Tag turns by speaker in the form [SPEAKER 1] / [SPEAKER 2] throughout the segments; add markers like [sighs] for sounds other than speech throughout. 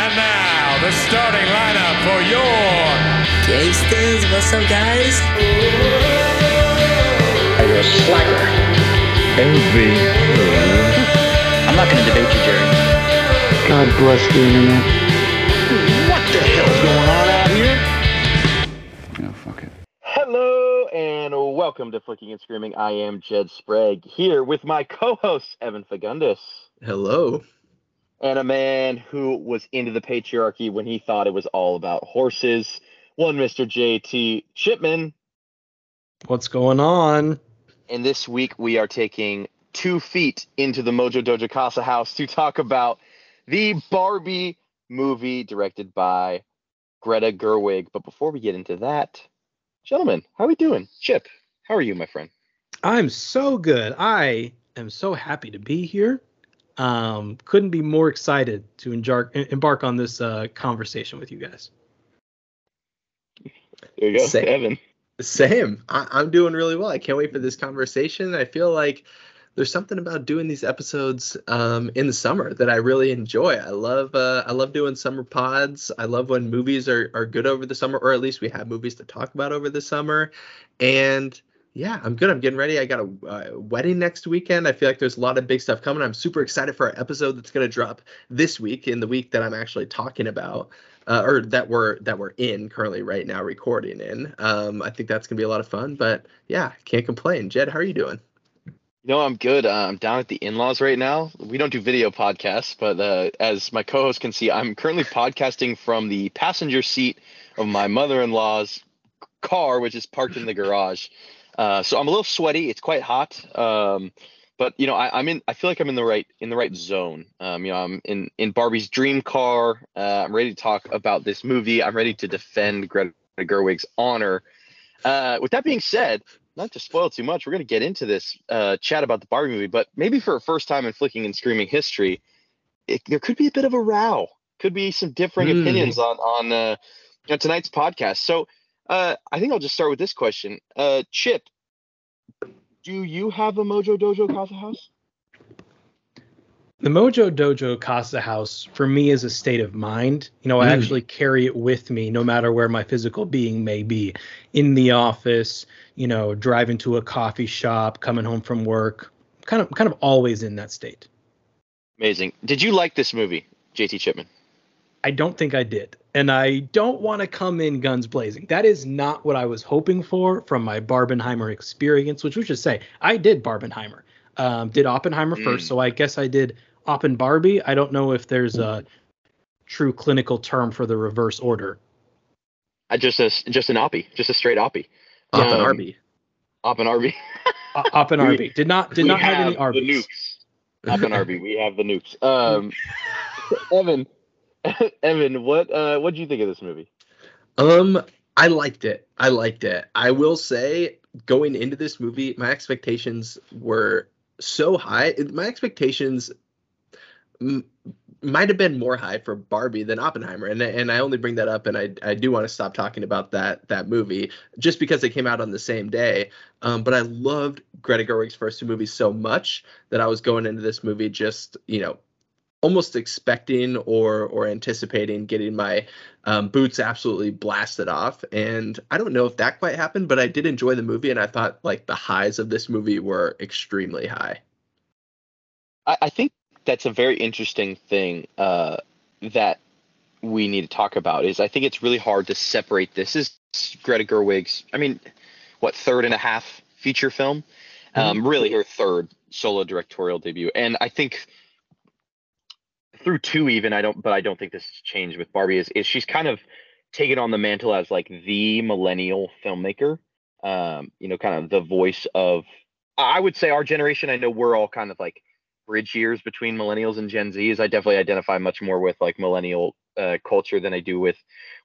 [SPEAKER 1] And now, the starting lineup for your
[SPEAKER 2] Gangsters, what's up, guys?
[SPEAKER 3] Are You're a slacker. I'm not going to debate you, Jerry.
[SPEAKER 4] God bless the internet.
[SPEAKER 3] What the hell's going on out here?
[SPEAKER 5] Yeah, fuck it.
[SPEAKER 6] Hello and welcome to Flicking and Screaming. I am Jed Sprague here with my co-host Evan Fagundis
[SPEAKER 7] Hello.
[SPEAKER 6] And a man who was into the patriarchy when he thought it was all about horses. One Mr. JT Chipman.
[SPEAKER 8] What's going on?
[SPEAKER 6] And this week we are taking two feet into the Mojo Dojo Casa house to talk about the Barbie movie directed by Greta Gerwig. But before we get into that, gentlemen, how are we doing? Chip, how are you, my friend?
[SPEAKER 8] I'm so good. I am so happy to be here. Um, couldn't be more excited to embark, embark on this uh, conversation with you guys.
[SPEAKER 6] There you go,
[SPEAKER 7] Same.
[SPEAKER 6] Evan.
[SPEAKER 7] Same. I, I'm doing really well. I can't wait for this conversation. I feel like there's something about doing these episodes um, in the summer that I really enjoy. I love uh, I love doing summer pods. I love when movies are, are good over the summer, or at least we have movies to talk about over the summer. And yeah, I'm good. I'm getting ready. I got a, uh wedding next weekend. I feel like there's a lot of big stuff coming. I'm super excited for our episode that's going to drop this week in the week that I'm actually talking about. uh, or that we're that we're in currently right now recording in. Um, I think that's gonna be a lot of fun. But yeah, can't complain. Jed, how are you doing?
[SPEAKER 6] No, I'm good. Uh, I'm down at the in-laws right now. We don't do video podcasts, but uh, as my co-host can see, I'm currently podcasting from the passenger seat of my mother-in-law's car, which is parked in the garage. Uh, so I'm a little sweaty. It's quite hot. Um, but you know, I, I'm in. I feel like I'm in the right in the right zone. Um, you know, I'm in in Barbie's dream car. Uh, I'm ready to talk about this movie. I'm ready to defend Greta Gerwig's honor. Uh, with that being said, not to spoil too much, we're going to get into this uh, chat about the Barbie movie, but maybe for a first time in flicking and screaming history, it, there could be a bit of a row. Could be some differing
[SPEAKER 7] Hmm.
[SPEAKER 6] opinions on on, uh, on tonight's podcast. So uh, I think I'll just start with this question. Uh, Chip, do you have a Mojo Dojo Casa House?
[SPEAKER 8] The Mojo Dojo Casa House for me is a state of mind. You know, I
[SPEAKER 7] Mm.
[SPEAKER 8] actually carry it with me no matter where my physical being may be. In the office, you know, driving to a coffee shop, coming home from work, kind of kind of always in that state.
[SPEAKER 6] Amazing. Did you like this movie, JT Chipman?
[SPEAKER 8] I don't think I did. And I don't want to come in guns blazing. That is not what I was hoping for from my Barbenheimer experience, which we should say I did Barbenheimer. Um, did Oppenheimer first,
[SPEAKER 6] Mm.
[SPEAKER 8] so I guess I did Oppen Barbie. I don't know if there's a true clinical term for the reverse order.
[SPEAKER 6] I just a just an oppie, just a straight oppie.
[SPEAKER 7] Up
[SPEAKER 6] Um,
[SPEAKER 7] Arby.
[SPEAKER 6] Op and Arby.
[SPEAKER 8] Oppen Arby [laughs] did not did not have, any
[SPEAKER 6] the nukes. Op and Arby, we have the nukes. Um, [laughs] Evan, [laughs] Evan, what uh, what do you think of this movie?
[SPEAKER 7] Um, I liked it. I liked it. I will say, going into this movie, my expectations were so high. My expectations m- might have been more high for Barbie than Oppenheimer, and and I only bring that up, and I I do want to stop talking about that that movie just because they came out on the same day. Um, but I loved Greta Gerwig's first two movies so much that I was going into this movie just you know almost expecting or or anticipating getting my um, boots absolutely blasted off and i don't know if that quite happened but i did enjoy the movie and i thought like the highs of this movie were extremely high
[SPEAKER 6] I, I think that's a very interesting thing uh, that we need to talk about. Is I think it's really hard to separate. This is Greta Gerwig's. I mean, what third and a half feature film? Um, really, her third solo directorial debut, and I think through two even I don't, but I don't think this has changed with Barbie. Is is she's kind of taken on the mantle as like the millennial filmmaker. Um, you know, kind of the voice of I would say our generation. I know we're all kind of like bridge years between millennials and Gen Zs. I definitely identify much more with like millennial uh, culture than I do with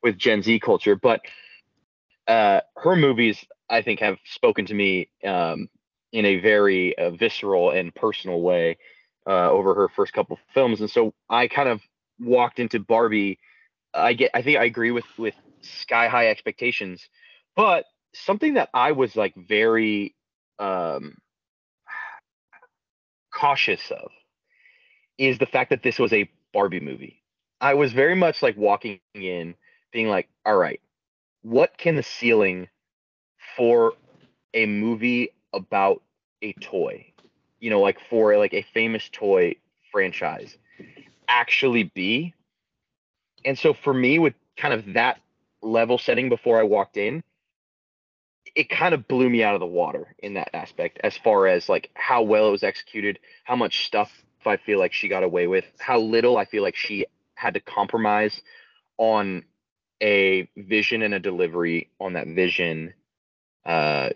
[SPEAKER 6] with Gen Z culture. But uh, her movies, I think, have spoken to me um, in a very uh, visceral and personal way uh, over her first couple films, and so I kind of walked into Barbie. I get, I think, I agree with with sky high expectations, but something that I was like very um, cautious of is the fact that this was a Barbie movie. I was very much like walking in, being like, all right, what can the ceiling for a movie about a toy, you know, like for like a famous toy franchise actually be? And so for me, with kind of that level setting before I walked in, it kind of blew me out of the water in that aspect as far as like how well it was executed, how much stuff I feel like she got away with, how little I feel like she had to compromise on a vision and a delivery on that vision uh,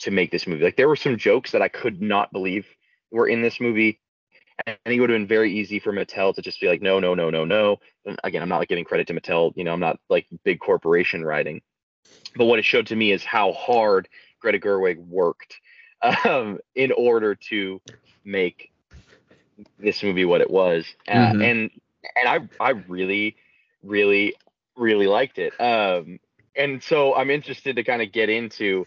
[SPEAKER 6] to make this movie. Like there were some jokes that I could not believe were in this movie. And it would have been very easy for Mattel to just be like, no, no, no, no, no. And again, I'm not like giving credit to Mattel. You know, I'm not like big corporation writing. But what it showed to me is how hard Greta Gerwig worked um, in order to make this movie what it was. Uh,
[SPEAKER 7] Mhm.
[SPEAKER 6] and and I I really, really, really liked it. Um, and so I'm interested to kind of get into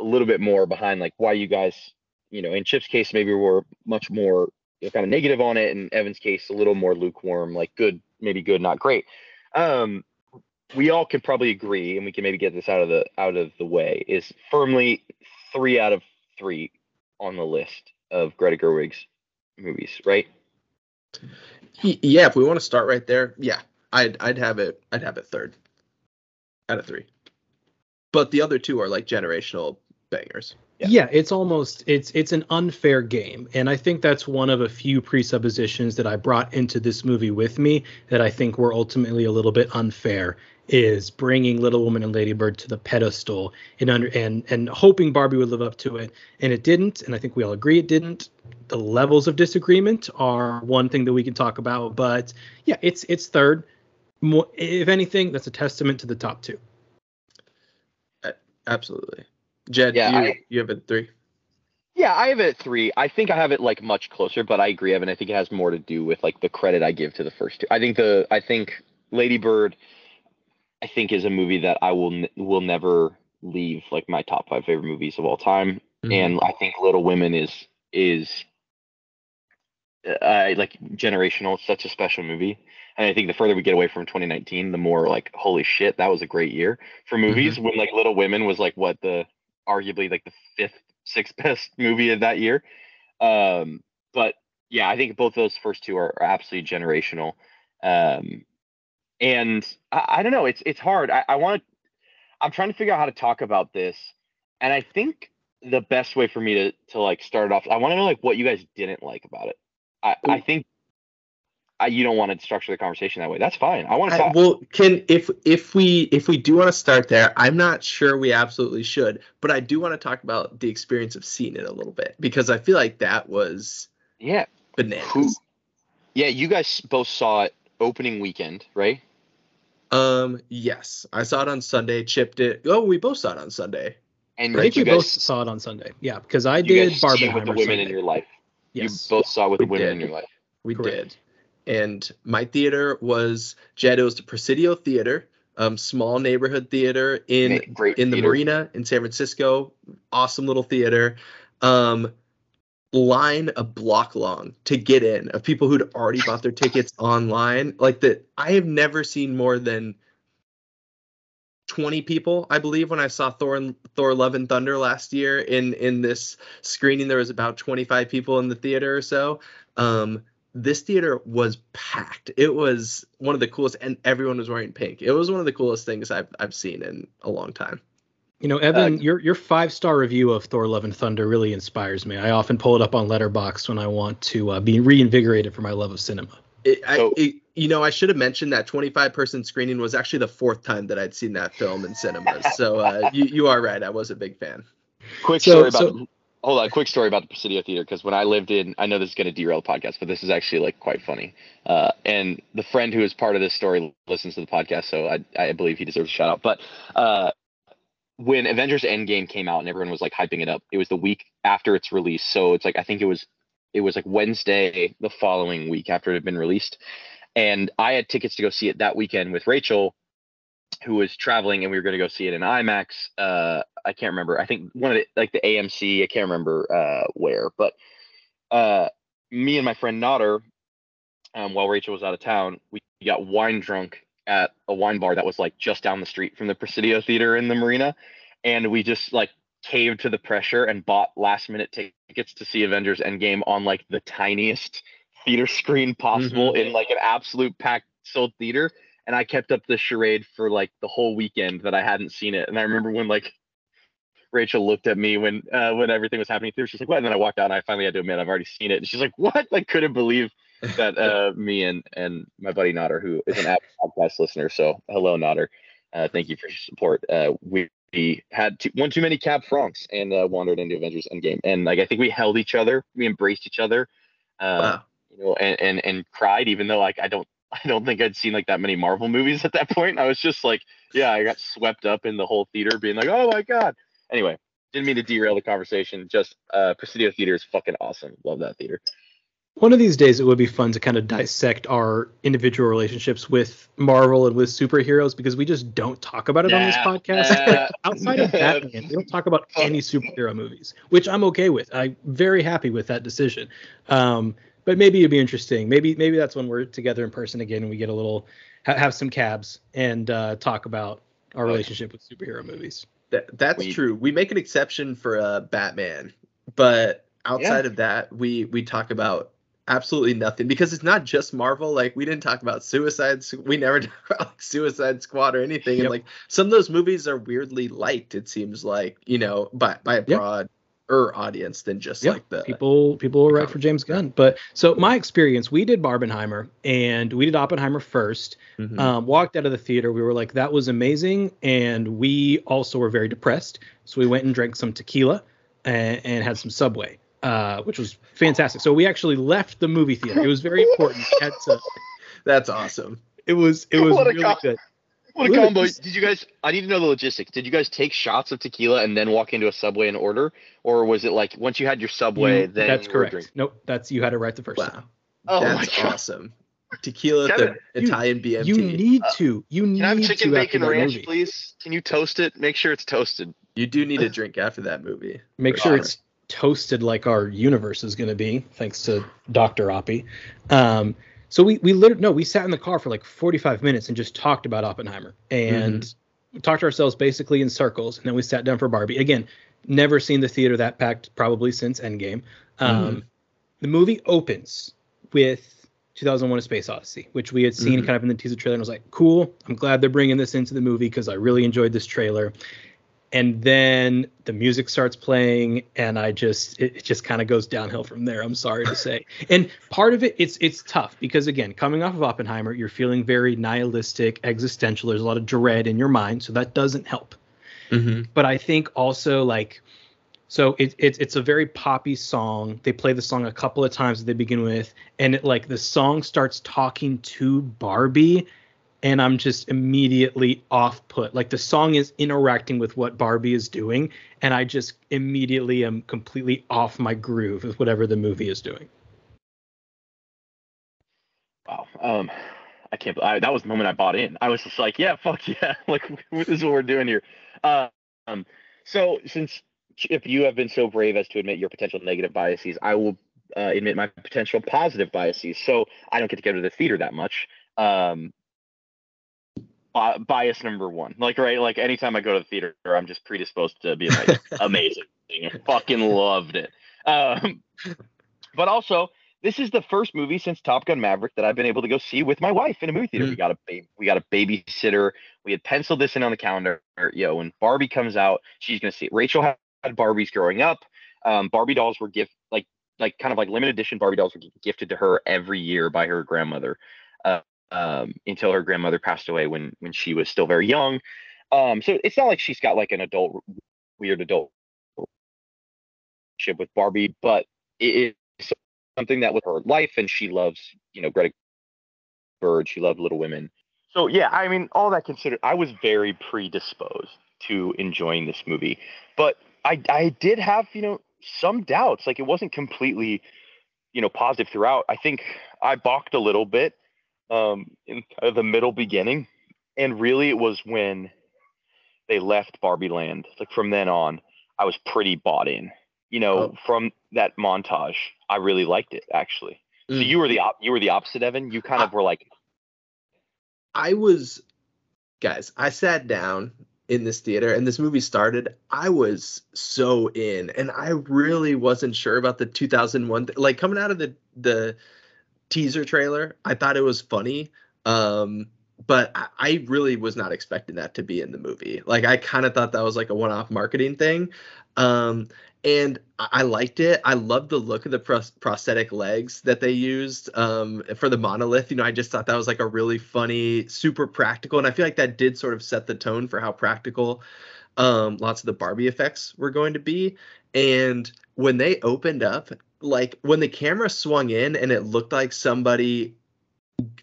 [SPEAKER 6] a little bit more behind like why you guys, you know, in Chip's case maybe were much more you know, kind of negative on it, and Evan's case a little more lukewarm, like good, maybe good, not great. Um, we all could probably agree, and we can maybe get this out of the out of the way, is firmly three out of three on the list of Greta Gerwig's movies, right?
[SPEAKER 7] Yeah, if we want to start right there, yeah, I'd I'd have it. I'd have it third out of three. But the other two are like generational bangers.
[SPEAKER 6] Yeah.
[SPEAKER 8] Yeah. it's almost it's it's an unfair game, and I think that's one of a few presuppositions that I brought into this movie with me that I think were ultimately a little bit unfair. Is bringing Little Woman and Lady Bird to the pedestal and under and and hoping Barbie would live up to it, and it didn't, and I think we all agree it didn't. The levels of disagreement are one thing that we can talk about, but yeah, it's it's third. More, if anything, that's a testament to the top two.
[SPEAKER 7] Absolutely. Jed,
[SPEAKER 6] Yeah,
[SPEAKER 7] you,
[SPEAKER 6] I-
[SPEAKER 7] you have it three.
[SPEAKER 6] Yeah, I have it at three. I think I have it like much closer, but I agree, Evan. I think it has more to do with like the credit I give to the first two. I think the I think Lady Bird, I think is a movie that I will will never leave like my top five favorite movies of all time.
[SPEAKER 7] Mhm.
[SPEAKER 6] And I think Little Women is is uh, like generational. It's such a special movie. And I think the further we get away from 2019, the more like holy shit, that was a great year for movies. When like Little Women was like what the arguably like the fifth, sixth [laughs] best movie of that year. Um, but yeah, I think both those first two are, are absolutely generational. Um, and I, I don't know, it's it's hard. I, I want to. I'm trying to figure out how to talk about this, and I think the best way for me to to like start off, I want to know like what you guys didn't like about it. I, I think I, you don't want to structure the conversation that way. That's fine. I want to
[SPEAKER 7] I,
[SPEAKER 6] talk.
[SPEAKER 7] well, can if if we if we do want to start there, I'm not sure we absolutely should, but I do want to talk about the experience of seeing it a little bit because I feel like that was
[SPEAKER 6] yeah.
[SPEAKER 7] bananas.
[SPEAKER 6] Who? Yeah, you guys both saw it opening weekend, right?
[SPEAKER 7] Um, yes, I saw it on Sunday. Chipped it. Oh, we both saw it on Sunday.
[SPEAKER 6] And
[SPEAKER 8] I think
[SPEAKER 6] did
[SPEAKER 8] we
[SPEAKER 6] you
[SPEAKER 8] both saw it on Sunday. Yeah, because I
[SPEAKER 6] you
[SPEAKER 8] did
[SPEAKER 6] guys see it with the
[SPEAKER 8] Barbenheimer
[SPEAKER 6] women in your life.
[SPEAKER 8] Yes.
[SPEAKER 6] You both saw it with the
[SPEAKER 7] We
[SPEAKER 6] women in your life.
[SPEAKER 7] We
[SPEAKER 8] Correct.
[SPEAKER 7] did. And my theater was Jed. The Presidio Theater, um, small neighborhood theater in
[SPEAKER 6] great
[SPEAKER 7] in the
[SPEAKER 6] theater.
[SPEAKER 7] marina in San Francisco. Awesome little theater. Um, line a block long to get in of people who'd already bought their tickets [laughs] online. Like that, I have never seen more than 20 people, I believe, when I saw Thor and Thor Love and Thunder last year in in this screening. There was about 25 people in the theater or so. Um, this theater was packed. It was one of the coolest, and everyone was wearing pink. It was one of the coolest things I've I've seen in a long time.
[SPEAKER 8] You know, Evan,
[SPEAKER 6] Uh,
[SPEAKER 8] your your five star review of Thor: Love and Thunder really inspires me. I often pull it up on Letterboxd when I want to uh, be reinvigorated for my love of cinema.
[SPEAKER 7] It, I, it, you know, I should have mentioned that 25 person screening was actually the fourth time that I'd seen that film in cinemas. So uh, you you are right. I was a big fan.
[SPEAKER 6] Quick
[SPEAKER 8] So-
[SPEAKER 6] story about.
[SPEAKER 8] so-
[SPEAKER 6] hold on, quick story about the Presidio Theater because when I lived in, I know this is going to derail the podcast, but this is actually like quite funny. Uh, and the friend who is part of this story listens to the podcast, so I I believe he deserves a shout out. But uh, when Avengers Endgame came out and everyone was like hyping it up, it was the week after its release. So it's like I think it was it was like Wednesday the following week after it had been released, and I had tickets to go see it that weekend with Rachel, who was traveling, and we were going to go see it in IMAX. Uh, I can't remember. I think one of the like the AMC. I can't remember uh, where, but uh, me and my friend Nodder, um, while Rachel was out of town, we got wine drunk at a wine bar that was like just down the street from the Presidio Theater in the marina, and we just like caved to the pressure and bought last minute tickets to see Avengers Endgame on like the tiniest theater screen possible in like an absolute packed sold theater. And I kept up the charade for like the whole weekend that I hadn't seen it. And I remember when like Rachel looked at me when uh, when everything was happening through. She's like, "What?" And then I walked out, and I finally had to admit I've already seen it. And she's like, "What?" I couldn't believe that [laughs] uh, me and and my buddy Notter, who is an avid [laughs] podcast listener, so hello Notter, uh, thank you for your support. Uh, we, had two, one too many cab francs and uh, wandered into Avengers Endgame, and like I think we held each other, we embraced each other, uh,
[SPEAKER 7] Wow.
[SPEAKER 6] you know, and, and and cried, even though like I don't I don't think I'd seen like that many Marvel movies at that point. I was just like, yeah, I got swept up in the whole theater, being like, oh my god. Anyway, didn't mean to derail the conversation. Just uh, Presidio Theater is fucking awesome. Love that theater.
[SPEAKER 8] One of these days, it would be fun to kind of dissect our individual relationships with Marvel and with superheroes because we just don't talk about it on this podcast.
[SPEAKER 6] nah.
[SPEAKER 8] Like, outside of Batman, we don't talk about [laughs] any superhero movies, which I'm okay with. I'm very happy with that decision. Um, but maybe it'd be interesting. Maybe maybe that's when we're together in person again and we get a little ha- have some cabs and uh, talk about our relationship with superhero movies.
[SPEAKER 7] That, that's
[SPEAKER 6] We-
[SPEAKER 7] true. We make an exception for uh, Batman, but outside of that, we we talk about absolutely nothing because it's not just Marvel. Like we didn't talk about Suicide. We never [laughs] talk about like, Suicide Squad or anything.
[SPEAKER 8] Yep.
[SPEAKER 7] And like some of those movies are weirdly liked. It seems like you know by by a
[SPEAKER 8] Yep.
[SPEAKER 7] broad er audience than just
[SPEAKER 8] Yeah,
[SPEAKER 7] like the
[SPEAKER 8] people people will write for James Gunn. But so my experience, we did Barbenheimer and we did Oppenheimer first.
[SPEAKER 7] Mhm.
[SPEAKER 8] Um, walked out of the theater, we were like, that was amazing, and we also were very depressed. So we went and drank some tequila and, and had some Subway, uh, which was fantastic. So we actually left the movie theater. It was very important. We had to- [laughs]
[SPEAKER 7] That's awesome.
[SPEAKER 8] it was it [laughs] was really good.
[SPEAKER 6] What a
[SPEAKER 8] Look,
[SPEAKER 6] combo! Did you guys? I need to know the logistics. Did you guys take shots of tequila and then walk into a subway and order, or was it like once you had your subway,
[SPEAKER 8] You-
[SPEAKER 6] then
[SPEAKER 8] that's correct.
[SPEAKER 6] drinking?
[SPEAKER 8] Nope, that's you had it right the first
[SPEAKER 7] Wow.
[SPEAKER 8] time.
[SPEAKER 6] Oh my
[SPEAKER 7] That's
[SPEAKER 6] God.
[SPEAKER 7] awesome. Tequila,
[SPEAKER 6] Kevin,
[SPEAKER 7] the
[SPEAKER 8] you-
[SPEAKER 7] Italian BMT.
[SPEAKER 8] You need to. You need
[SPEAKER 6] Can I have chicken
[SPEAKER 8] to
[SPEAKER 6] bacon
[SPEAKER 8] after that
[SPEAKER 6] ranch,
[SPEAKER 8] movie.
[SPEAKER 6] please? Can you toast it? Make sure it's toasted.
[SPEAKER 7] You do need a drink after that movie.
[SPEAKER 8] Make
[SPEAKER 7] for
[SPEAKER 8] sure it's toasted like our universe is going to be, thanks to Dr. Oppie. Um, so we we literally no, we sat in the car for like 45 minutes and just talked about Oppenheimer and we talked to ourselves basically in circles, and then we sat down for Barbie. Again, never seen the theater that packed probably since Endgame. Um, The movie opens with 2001: A Space Odyssey, which we had seen
[SPEAKER 7] Mhm.
[SPEAKER 8] kind of in the teaser trailer, and I was like, cool. I'm glad they're bringing this into the movie because I really enjoyed this trailer and then the music starts playing and i just it, it just kind of goes downhill from there i'm sorry to say. [laughs] And part of it it's it's tough because again coming off of oppenheimer you're feeling very nihilistic existential there's a lot of dread in your mind so that doesn't help.
[SPEAKER 7] Mm-hmm.
[SPEAKER 8] but i think also like so it, it, it's a very poppy song. They play the song a couple of times that they begin with and it like the song starts talking to barbie and i'm just immediately off put like the song is interacting with what barbie is doing and i just immediately am completely off my groove with whatever the movie is doing
[SPEAKER 6] Wow. Um, I can't. that was the moment I bought in. I was just like, yeah, fuck yeah, [laughs] like this is what we're doing here. Uh, um, so since if you have been so brave as to admit your potential negative biases, I will uh, admit my potential positive biases. So I don't get to go to the theater that much. Um, bi- bias number one, like right, like anytime I go to the theater, I'm just predisposed to be like [laughs] amazing. I fucking loved it. Um, but also, this is the first movie since Top Gun Maverick that I've been able to go see with my wife in a movie theater.
[SPEAKER 7] Mm.
[SPEAKER 6] We got a ba- we got a babysitter. We had penciled this in on the calendar. Yo, when Barbie comes out, she's gonna see it. Rachel had Barbies growing up. Um, Barbie dolls were gift like like kind of like limited edition Barbie dolls were gifted to her every year by her grandmother. Uh, um, until her grandmother passed away when when she was still very young. Um, so it's not like she's got like an adult weird adult relationship with Barbie, but it is something that with her life and she loves, you know, Greta Bird, she loved Little Women. So yeah, I mean, all that considered, I was very predisposed to enjoying this movie. But I I did have, you know, some doubts. Like it wasn't completely, you know, positive throughout. I think I balked a little bit um in kind of the middle beginning. And really it was when they left Barbie Land. Like from then on, I was pretty bought in. You know,
[SPEAKER 7] Oh.
[SPEAKER 6] from that montage, I really liked it actually. So
[SPEAKER 7] Mm.
[SPEAKER 6] you were the op- you were the opposite, Evan. You kind of were like,
[SPEAKER 7] I was, guys, I sat down in this theater and this movie started. I was so in, and I really wasn't sure about the 2001. Like coming out of the the teaser trailer, I thought it was funny. Um, but I, I really was not expecting that to be in the movie. Like I kind of thought that was like a one-off marketing thing. Um, and I liked it. I loved the look of the pros- prosthetic legs that they used um, for the monolith. You know, I just thought that was like a really funny, super practical, and I feel like that did sort of set the tone for how practical um, lots of the Barbie effects were going to be. And when they opened up, like when the camera swung in and it looked like somebody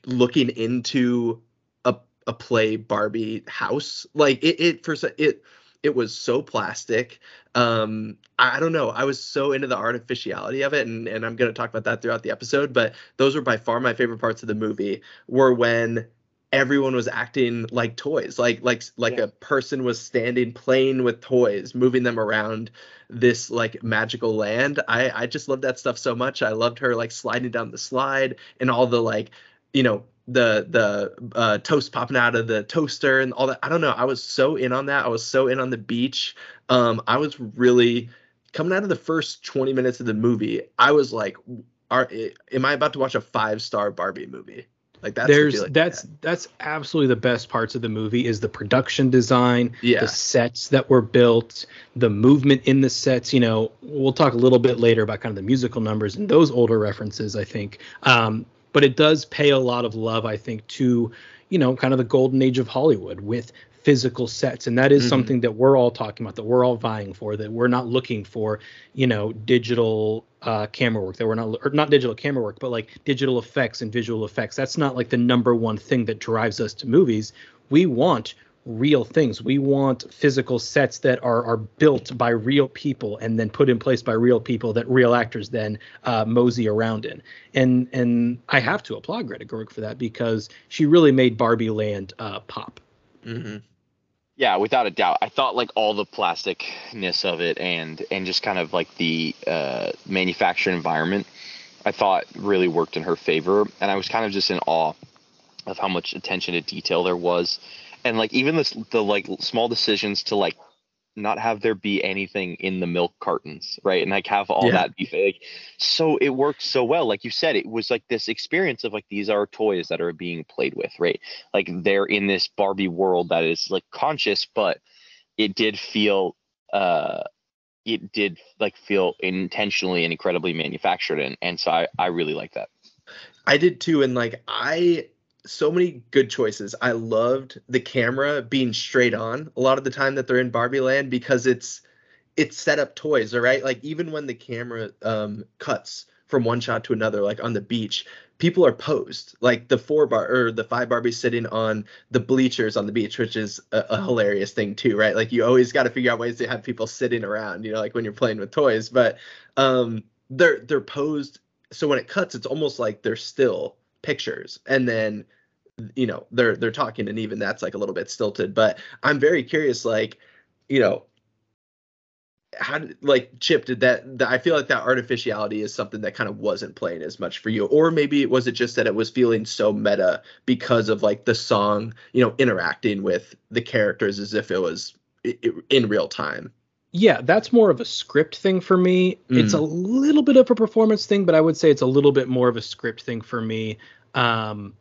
[SPEAKER 7] looking into a a play Barbie house, like it it for it it was so plastic. Um i don't know. I was so into the artificiality of it and, and i'm going to talk about that throughout the episode but those were by far my favorite parts of the movie were when everyone was acting like toys like like like
[SPEAKER 6] Yeah.
[SPEAKER 7] a person was standing playing with toys moving them around this like magical land i i just love that stuff so much i loved her like sliding down the slide and all the like you know the the uh, toast popping out of the toaster and all that. I don't know. I was so in on that. I was so in on the beach. Um, I was really coming out of the first 20 minutes of the movie. I was like, "Are am I about to watch a five star Barbie movie?" Like that's
[SPEAKER 8] There's that's that's absolutely the best parts of the movie is the production design,
[SPEAKER 7] Yeah.
[SPEAKER 8] the sets that were built, the movement in the sets. You know, we'll talk a little bit later about kind of the musical numbers and those older references. I think, um, but it does pay a lot of love, I think, to you know, kind of the golden age of Hollywood with physical sets. And that is
[SPEAKER 7] Mhm.
[SPEAKER 8] something that we're all talking about that we're all vying for that we're not looking for you know digital uh, camera work that we're not or not digital camera work but like digital effects and visual effects. That's not like the number one thing that drives us to movies. We want real things. We want physical sets that are are built by real people and then put in place by real people that real actors then uh, mosey around in. And and i have to applaud greta gerwig for that because she really made barbie land uh, pop.
[SPEAKER 7] Mhm.
[SPEAKER 6] Yeah, without a doubt. I thought like all the plasticness of it and and just kind of like the uh, manufacturing environment, I thought really worked in her favor, and I was kind of just in awe of how much attention to detail there was, and like even the like small decisions to like not have there be anything in the milk cartons, right? And like have all
[SPEAKER 7] Yeah.
[SPEAKER 6] that be like so it worked so well. Like you said, it was like this experience of like these are toys that are being played with, right? Like they're in this Barbie world that is like conscious, but it did feel uh it did like feel intentionally and incredibly manufactured and and so I, I really like that.
[SPEAKER 7] I did too, and like I so many good choices. I loved the camera being straight on a lot of the time that they're in Barbie Land because it's it's set up toys, all right? Like even when the camera um cuts from one shot to another, like on the beach, people are posed. Like the four bar or the five Barbies sitting on the bleachers on the beach, which is a, a hilarious thing too, right? Like you always got to figure out ways to have people sitting around, you know, like when you're playing with toys. But um they're they're posed so when it cuts, it's almost like they're still pictures. And then you know they're they're talking and even that's like a little bit stilted but i'm very curious like you know how did like chip did that, that i feel like that artificiality is something that kind of wasn't playing as much for you or maybe it was it just that it was feeling so meta because of like the song you know interacting with the characters as if it was in real time
[SPEAKER 8] Yeah, that's more of a script thing for me. It's a little bit of a performance thing, but I would say it's a little bit more of a script thing for me. Um,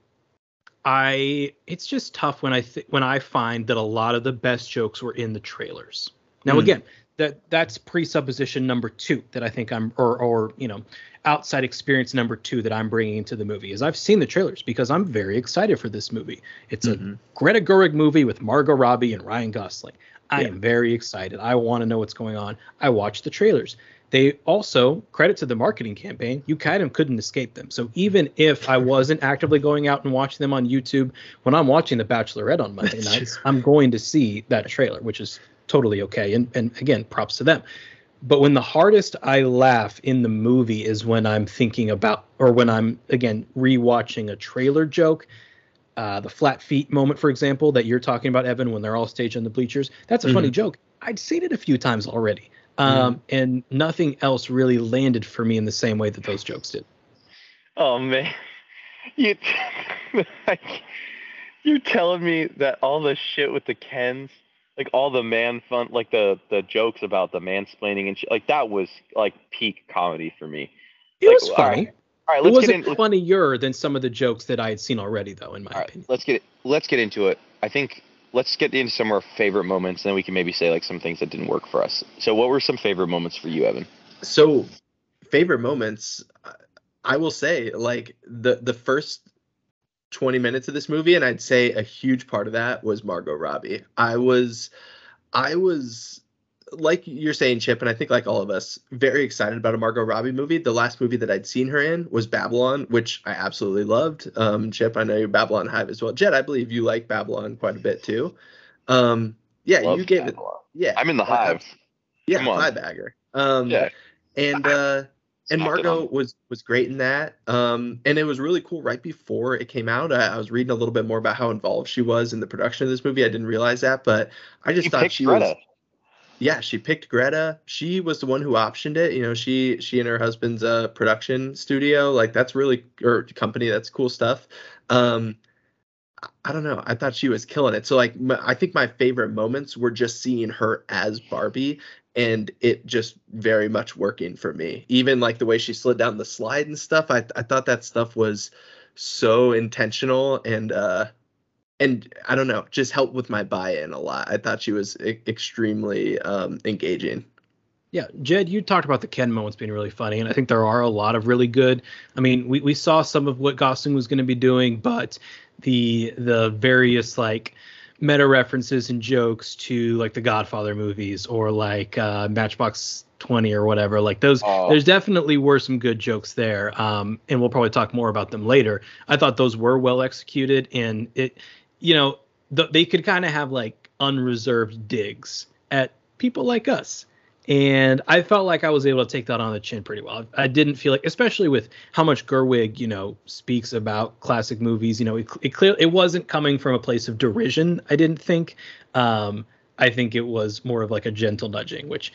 [SPEAKER 8] I it's just tough when I th- when I find that a lot of the best jokes were in the trailers. Now
[SPEAKER 7] Mm.
[SPEAKER 8] again, that that's presupposition number two that I think I'm or or you know outside experience number two that I'm bringing into the movie is I've seen the trailers because I'm very excited for this movie. It's a
[SPEAKER 7] Mhm.
[SPEAKER 8] Greta Gerwig movie with Margot Robbie and Ryan Gosling. I
[SPEAKER 7] Yeah.
[SPEAKER 8] am very excited. I want to know what's going on. I watched the trailers. They also credit to the marketing campaign. You kind of couldn't escape them. So even if I wasn't actively going out and watching them on YouTube, when I'm watching The Bachelorette on Monday [laughs] nights, I'm going to see that trailer, which is totally okay. And and again, props to them. But when the hardest I laugh in the movie is when I'm thinking about, or when I'm again rewatching a trailer joke, uh, the flat feet moment, for example, that you're talking about, Evan, when they're all staged on the bleachers. That's a funny joke. I'd seen it a few times already, um, and nothing else really landed for me in the same way that those jokes did.
[SPEAKER 6] Oh man, you [laughs] like You're telling me that all the shit with the Kens, like all the man fun, like the the jokes about the mansplaining and shit, like that was like peak comedy for me.
[SPEAKER 8] It
[SPEAKER 6] Like,
[SPEAKER 8] was
[SPEAKER 6] all
[SPEAKER 8] funny.
[SPEAKER 6] right, All right, let's get
[SPEAKER 8] wasn't
[SPEAKER 6] in. let's-
[SPEAKER 8] funnier than some of the jokes that I had seen already, though, in my
[SPEAKER 6] all right,
[SPEAKER 8] opinion.
[SPEAKER 6] let's get let's get into it. I think let's get into some of our favorite moments, and then we can maybe say like some things that didn't work for us. So, what were some favorite moments for you, Evan?
[SPEAKER 7] So, favorite moments, I will say, like the the first twenty minutes of this movie, and I'd say a huge part of that was Margot Robbie. I was, I was like you're saying, Chip, and I think like all of us, very excited about a Margot Robbie movie. The last movie that I'd seen her in was Babylon, which I absolutely loved. Um, Chip, I know you're Babylon Hive as well. Jed, I believe you like Babylon quite a bit too. Um, yeah,
[SPEAKER 6] Love
[SPEAKER 7] you gave it. Yeah,
[SPEAKER 6] I'm in the hive.
[SPEAKER 7] Yeah,
[SPEAKER 6] Come on.
[SPEAKER 7] five bagger. Um,
[SPEAKER 6] Yeah.
[SPEAKER 7] and uh, and Margot was was great in that. Um, and it was really cool. Right before it came out, I, I was reading a little bit more about how involved she was in the production of this movie. I didn't realize that, but I just
[SPEAKER 6] You
[SPEAKER 7] thought she
[SPEAKER 6] Greta.
[SPEAKER 7] was. Yeah, she picked Greta. She was the one who optioned it. You know, she she and her husband's uh production studio. Like that's really or company. That's cool stuff. Um, I- don't know. I thought she was killing it. So like, I think my favorite moments were just seeing her as Barbie, and it just very much working for me. Even like the way she slid down the slide and stuff. I I thought that stuff was so intentional and uh and I don't know, just helped with my buy-in a lot. I thought she was e- extremely um engaging.
[SPEAKER 8] Yeah, Jed, you talked about the Ken moments being really funny, and I think there are a lot of really good. I mean, we, we saw some of what Gosling was going to be doing, but the the various like meta references and jokes to like the Godfather movies or like uh, Matchbox Twenty or whatever, like those.
[SPEAKER 6] Oh.
[SPEAKER 8] There's definitely were some good jokes there, um, and we'll probably talk more about them later. I thought those were well executed, and it, you know, th- they could kind of have like unreserved digs at people like us and I felt like I was able to take that on the chin pretty well. I didn't feel like, especially with how much Gerwig, you know, speaks about classic movies. You know, it, it clear it wasn't coming from a place of derision. I didn't think. Um, I think it was more of like a gentle nudging, which,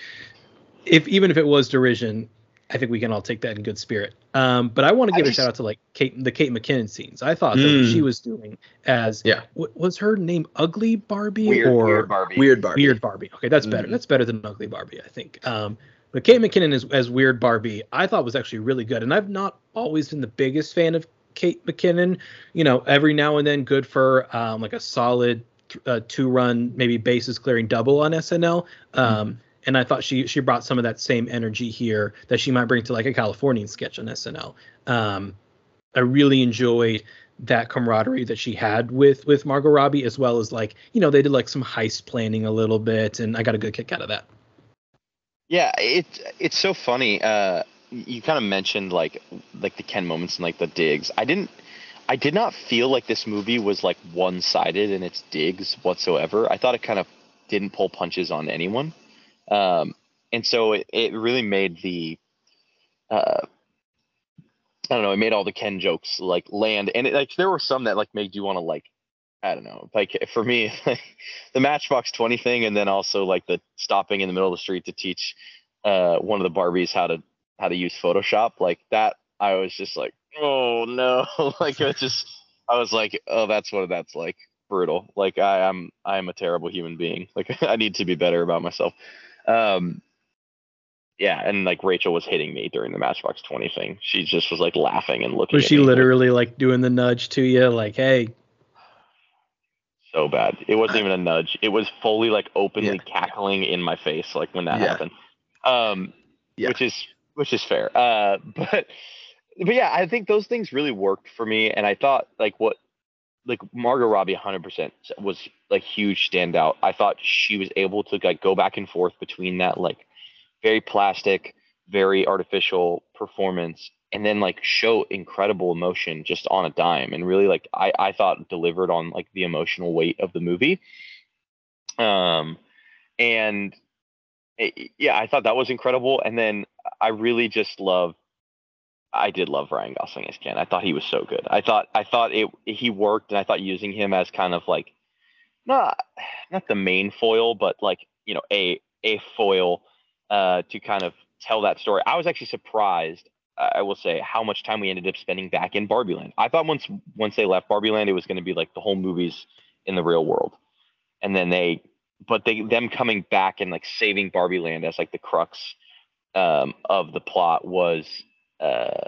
[SPEAKER 8] if even if it was derision, I think we can all take that in good spirit. Um, but I want to
[SPEAKER 6] I
[SPEAKER 8] give a shout out to like Kate, the Kate McKinnon scenes. I thought that what
[SPEAKER 7] Mm.
[SPEAKER 8] she was doing as
[SPEAKER 7] Yeah.
[SPEAKER 8] what was her name Ugly Barbie
[SPEAKER 6] Weird,
[SPEAKER 8] or
[SPEAKER 6] weird Barbie.
[SPEAKER 7] Weird Barbie.
[SPEAKER 8] Weird Barbie. Okay, that's better.
[SPEAKER 7] Mhm.
[SPEAKER 8] That's better than Ugly Barbie, I think. Um, but Kate McKinnon as, as Weird Barbie, I thought was actually really good. And I've not always been the biggest fan of Kate McKinnon. You know, every now and then, good for um, like a solid uh, two run, maybe bases clearing double on SNL. Um, And I thought she she brought some of that same energy here that she might bring to like a Californian sketch on SNL. Um, I really enjoyed that camaraderie that she had with with Margot Robbie, as well as like you know they did like some heist planning a little bit, and I got a good kick out of that.
[SPEAKER 6] Yeah, it's it's so funny. Uh, you kind of mentioned like like the Ken moments and like the digs. I didn't. I did not feel like this movie was like one sided in its digs whatsoever. I thought it kind of didn't pull punches on anyone, um, and so it, it really made the. Uh, I don't know. It made all the Ken jokes like land, and it, like there were some that like made you want to like, I don't know. Like for me, [laughs] like the Matchbox Twenty thing, and then also like the stopping in the middle of the street to teach uh, one of the Barbies how to how to use Photoshop. Like that, I was just like, oh no! [laughs] like it just, I was like, oh, that's what that's like. Brutal. Like I am, I am a terrible human being. Like [laughs] I need to be better about myself. Um, yeah, and like Rachel was hitting me during the Matchbox Twenty thing. She just was like laughing and looking.
[SPEAKER 8] Was she literally like doing the nudge to you, like, hey,
[SPEAKER 6] so bad. It wasn't even a nudge. It was fully like openly cackling in my face, like when that
[SPEAKER 7] Yeah.
[SPEAKER 6] happened. Um,
[SPEAKER 7] Yeah.
[SPEAKER 6] which is which is fair. Uh, [laughs] but but yeah, I think those things really worked for me, and I thought like what like Margot Robbie 100% was like huge standout. I thought she was able to like go back and forth between that like very plastic, very artificial performance and then like show incredible emotion just on a dime and really like I I thought delivered on like the emotional weight of the movie. Um and it- yeah, I thought that was incredible and then I really just love I did love Ryan Gosling as Ken. I thought he was so good. I thought I thought it he worked, and I thought using him as kind of like not not the main foil, but like you know a a foil uh, to kind of tell that story. I was actually surprised I will say how much time we ended up spending back in Barbie Land. I thought once once they left Barbie Land, it was going to be like the whole movies in the real world, and then they, but they them coming back and like saving Barbie Land as like the crux um, of the plot was uh,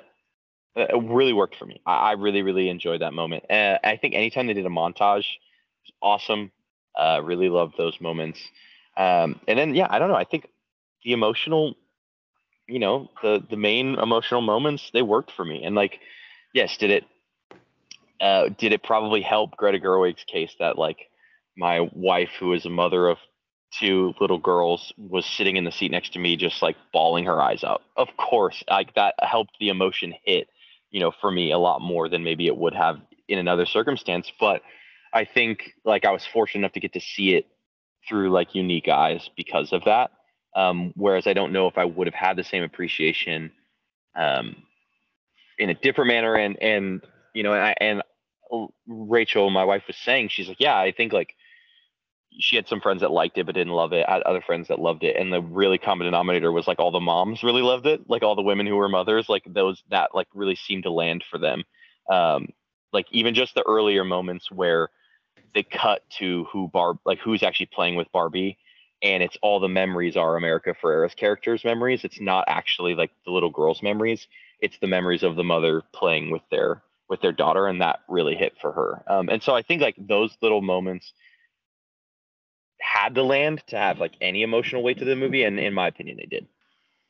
[SPEAKER 6] it really worked for me. I, I really really enjoyed that moment. Uh, I think anytime they did a montage, it was awesome. Uh, really loved those moments. Um, and then yeah, I don't know. I think the emotional you know the the main emotional moments they worked for me and like yes did it uh did it probably help greta gerwig's case that like my wife who is a mother of two little girls was sitting in the seat next to me just like bawling her eyes out. Of course like that helped the emotion hit you know for me a lot more than maybe it would have in another circumstance. But i think like i was fortunate enough to get to see it through like unique eyes because of that. Um, whereas I don't know if I would have had the same appreciation um, in a different manner. And and you know, and, I, and Rachel, my wife, was saying she's like, yeah, I think like she had some friends that liked it but didn't love it. I had other friends that loved it, and the really common denominator was like all the moms really loved it, like all the women who were mothers, like those that like really seemed to land for them. Um, like even just the earlier moments where they cut to who Barb, like who's actually playing with Barbie and it's all the memories are America Ferrera's characters' memories. It's not actually like the little girl's memories. It's the memories of the mother playing with their with their daughter, and that really hit for her. Um, and so I think like those little moments had to land to have like any emotional weight to the movie, and in my opinion, they did.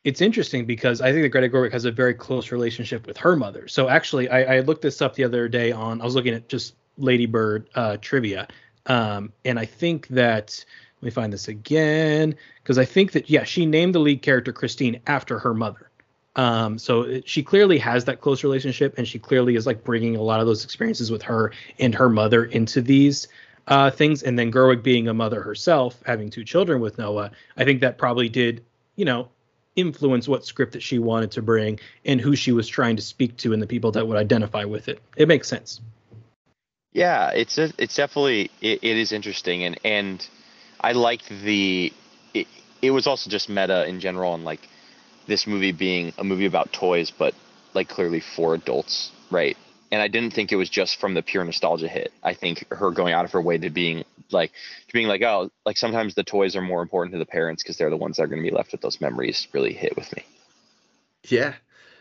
[SPEAKER 8] It's interesting because I think that Greta Gerwig has a very close relationship with her mother. So actually, I, I looked this up the other day on I was looking at just Lady Bird uh, trivia, um, and I think that let me find this again because I think that yeah, she named the lead character Christine after her mother. Um, so it, she clearly has that close relationship, and she clearly is like bringing a lot of those experiences with her and her mother into these uh, things. And then Gerwig being a mother herself, having two children with Noah, I think that probably did, you know, influence what script that she wanted to bring and who she was trying to speak to and the people that would identify with it. It makes sense.
[SPEAKER 6] Yeah, it's a, it's definitely it, it is interesting, and and I liked the. It, it was also just meta in general, and like this movie being a movie about toys, but like clearly for adults, right? And I didn't think it was just from the pure nostalgia hit. I think her going out of her way to being like, to being like, oh, like sometimes the toys are more important to the parents because they're the ones that are going to be left with those memories. Really hit with me.
[SPEAKER 7] Yeah,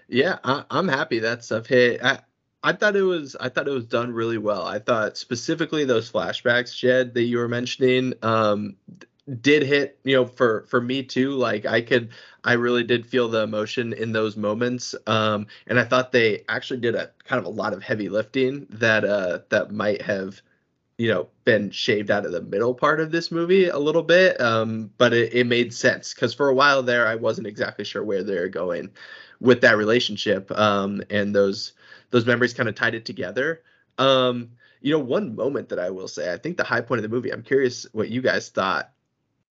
[SPEAKER 7] yeah, I, I'm happy that stuff hit. I, I thought it was I thought it was done really well. I thought specifically those flashbacks, Jed, that you were mentioning, um, did hit you know for for me too. Like I could I really did feel the emotion in those moments, um, and I thought they actually did a kind of a lot of heavy lifting that uh, that might have you know been shaved out of the middle part of this movie a little bit um, but it, it made sense because for a while there i wasn't exactly sure where they were going with that relationship um, and those those memories kind of tied it together. Um, you know, one moment that I will say, I think the high point of the movie. I'm curious what you guys thought.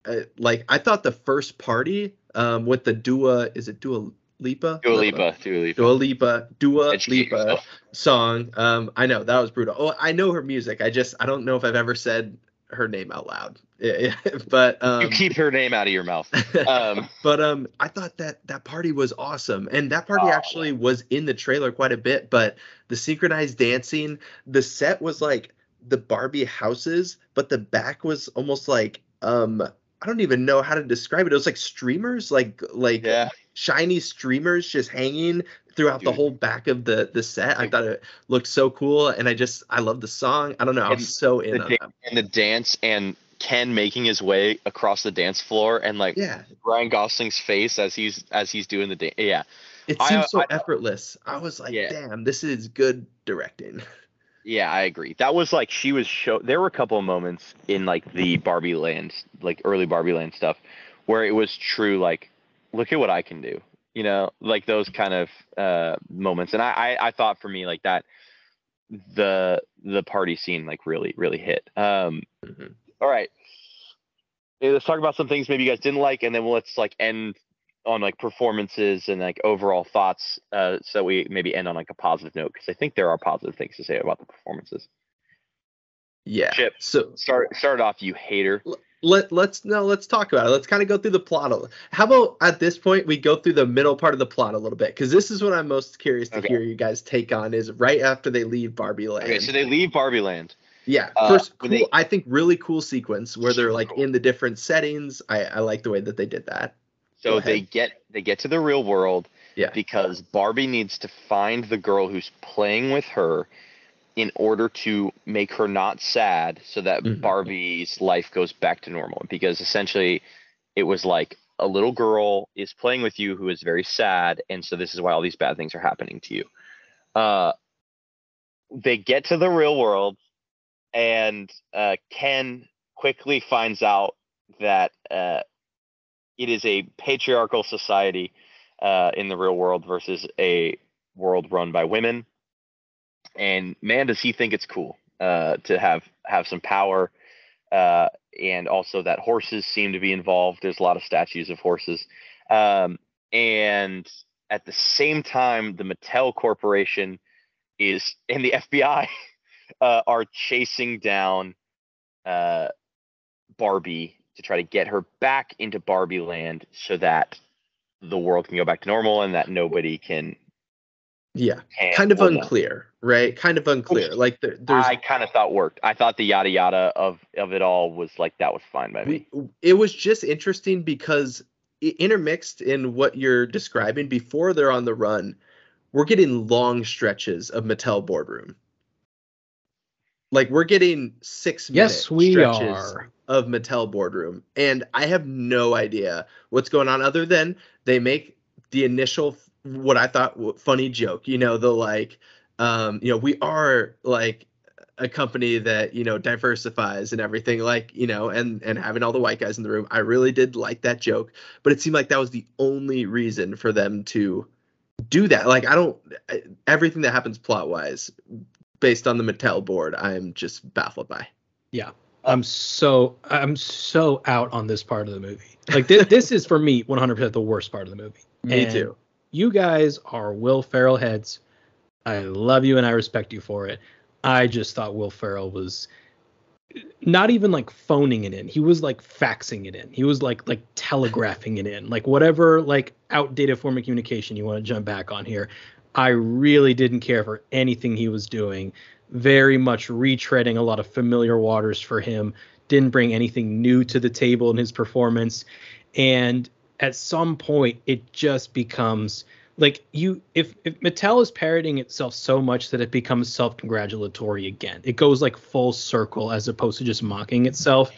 [SPEAKER 7] Uh, like, I thought the first party um, with the Dua, is it Dua Lipa?
[SPEAKER 6] Dua Lipa, Dua Lipa,
[SPEAKER 7] Dua Lipa, Dua
[SPEAKER 6] Educate
[SPEAKER 7] Lipa
[SPEAKER 6] yourself.
[SPEAKER 7] song. Um, I know that was brutal. Oh, I know her music. I just I don't know if I've ever said her name out loud. [laughs] But um,
[SPEAKER 6] you keep her name out of your mouth. Um, [laughs]
[SPEAKER 7] but um, I thought that that party was awesome, and that party
[SPEAKER 6] Oh,
[SPEAKER 7] actually was in the trailer quite a bit. But the synchronized dancing, the set was like the Barbie houses, but the back was almost like um, I don't even know how to describe it. It was like streamers, like like
[SPEAKER 6] yeah,
[SPEAKER 7] shiny streamers just hanging throughout the whole back of the the set. I thought it looked so cool, and I just I love the song. I don't know, I
[SPEAKER 6] And
[SPEAKER 7] was so in
[SPEAKER 6] the
[SPEAKER 7] on
[SPEAKER 6] da-
[SPEAKER 7] that.
[SPEAKER 6] and the dance and Ken making his way across the dance floor and like
[SPEAKER 7] Yeah,
[SPEAKER 6] Ryan Gosling's face as he's as he's doing the dance. Yeah,
[SPEAKER 7] it seems so
[SPEAKER 6] I-
[SPEAKER 7] effortless. I was like,
[SPEAKER 6] Yeah.
[SPEAKER 7] damn, this is good directing. [laughs]
[SPEAKER 6] yeah, I agree. That was like she was show. There were a couple of moments in like the Barbie Land, like early Barbie Land stuff, where it was true. Like, look at what I can do. You know, like those kind of uh, moments. And I, I, I thought for me like that, the the party scene like really really hit. Um,
[SPEAKER 7] Mhm.
[SPEAKER 6] all right. Let's talk about some things maybe you guys didn't like, and then we'll let's like end on like performances and like overall thoughts. Uh, so we maybe end on like a positive note because I think there are positive things to say about the performances.
[SPEAKER 7] Yeah.
[SPEAKER 6] Chip.
[SPEAKER 7] So
[SPEAKER 6] Start start off, you hater.
[SPEAKER 7] let let's no let's talk about it. Let's kind of go through the plot. A, how about at this point we go through the middle part of the plot a little bit because this is what I'm most curious to
[SPEAKER 6] Okay.
[SPEAKER 7] hear you guys take on is right after they leave Barbie Land.
[SPEAKER 6] Okay, so they leave Barbie Land.
[SPEAKER 7] yeah,
[SPEAKER 6] uh,
[SPEAKER 7] first
[SPEAKER 6] when
[SPEAKER 7] cool.
[SPEAKER 6] they-
[SPEAKER 7] I think really cool sequence where they're like in the different settings. I I like the way that they did that.
[SPEAKER 6] So they get they get to the real world
[SPEAKER 7] Yeah.
[SPEAKER 6] because Barbie needs to find the girl who's playing with her in order to make her not sad so that
[SPEAKER 7] Mhm.
[SPEAKER 6] Barbie's life goes back to normal because essentially it was like a little girl is playing with you who is very sad and so this is why all these bad things are happening to you. Uh they get to the real world and uh Ken quickly finds out that uh it is a patriarchal society uh, in the real world versus a world run by women. And man, does he think it's cool uh, to have have some power, uh, and also that horses seem to be involved. There's a lot of statues of horses, um, and at the same time, the Mattel Corporation is and the [laughs] FBI uh, are chasing down uh, Barbie to try to get her back into Barbie land so that the world can go back to normal and that nobody can.
[SPEAKER 7] Yeah,
[SPEAKER 6] can
[SPEAKER 7] kind of
[SPEAKER 6] or no.
[SPEAKER 7] unclear, right? Kind of unclear. Like there, there's
[SPEAKER 6] I kind of thought worked. I thought the yada yada of of it all was like that was fine by me.
[SPEAKER 7] it was just interesting because i- intermixed in what you're describing before they're on the run we're getting long stretches of mattel boardroom like we're getting six
[SPEAKER 8] Yes,
[SPEAKER 7] minute
[SPEAKER 8] we
[SPEAKER 7] stretches
[SPEAKER 8] are.
[SPEAKER 7] Of mattel boardroom and i have no idea what's going on other than they make the initial what i thought funny joke you know the like um you know we are like a company that you know diversifies and everything like you know and and having all the white guys in the room i really did like that joke but it seemed like that was the only reason for them to do that like i don't everything that happens plot wise based on the mattel board i'm just baffled by
[SPEAKER 8] I'm so I'm so out on this part of the movie. Like this, this is for me 100% the worst part of the movie.
[SPEAKER 7] me
[SPEAKER 8] And
[SPEAKER 7] too
[SPEAKER 8] You guys are Will Ferrell heads. I love you and I respect you for it. I just thought Will Ferrell was not even like phoning it in. He was like faxing it in. He was like like telegraphing it in. Like whatever like outdated form of communication you want to jump back on here. I really didn't care for anything he was doing. Very much retreading a lot of familiar waters for him. Didn't bring anything new to the table in his performance. And at some point it just becomes like you if if Mattel is parroting itself so much that it becomes self-congratulatory again. It goes like full circle as opposed to just mocking itself.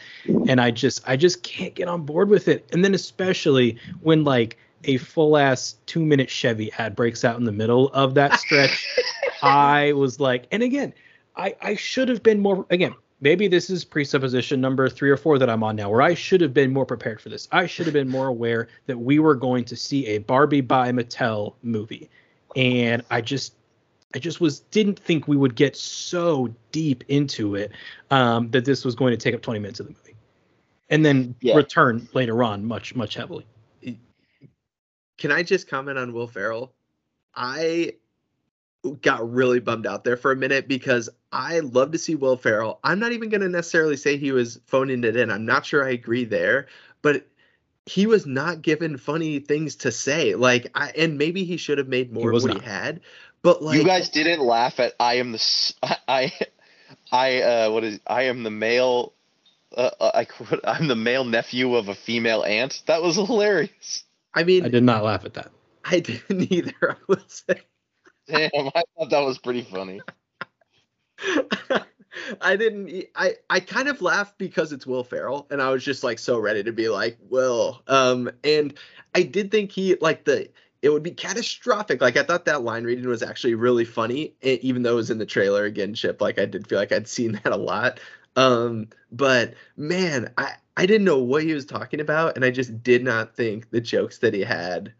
[SPEAKER 8] And I just I just can't get on board with it. And then especially when like a full ass two minute Chevy ad breaks out in the middle of that stretch. [laughs] I was like, and again, I I should have been more again. Maybe this is presupposition number three or four that I'm on now, where I should have been more prepared for this. I should have been more aware that we were going to see a Barbie by Mattel movie, and I just, I just was didn't think we would get so deep into it um, that this was going to take up 20 minutes of the movie, and then
[SPEAKER 6] Yeah.
[SPEAKER 8] return later on much much heavily.
[SPEAKER 7] can i just comment on will ferrell i got really bummed out there for a minute because I love to see Will Ferrell. I'm not even going to necessarily say he was phoning it in. I'm not sure I agree there, but he was not given funny things to say. Like, I and maybe he should have made more of
[SPEAKER 8] was
[SPEAKER 7] what
[SPEAKER 8] not.
[SPEAKER 7] he had. But like,
[SPEAKER 6] you guys didn't laugh at I am the [laughs] I I uh what is I am the male uh, uh, I quote, [laughs] I'm the male nephew of a female aunt. That was hilarious.
[SPEAKER 7] I mean,
[SPEAKER 8] I did not laugh at that.
[SPEAKER 7] I didn't [laughs] either. I will say.
[SPEAKER 6] Damn, I thought that was pretty funny.
[SPEAKER 7] I didn't. I I kind of laughed because it's Will Ferrell, and I was just like so ready to be like Will. Um, and I did think he like the it would be catastrophic. Like I thought that line reading was actually really funny, even though it was in the trailer again. Chip, like I did feel like I'd seen that a lot. Um, but man, I I didn't know what he was talking about, and I just did not think the jokes that he had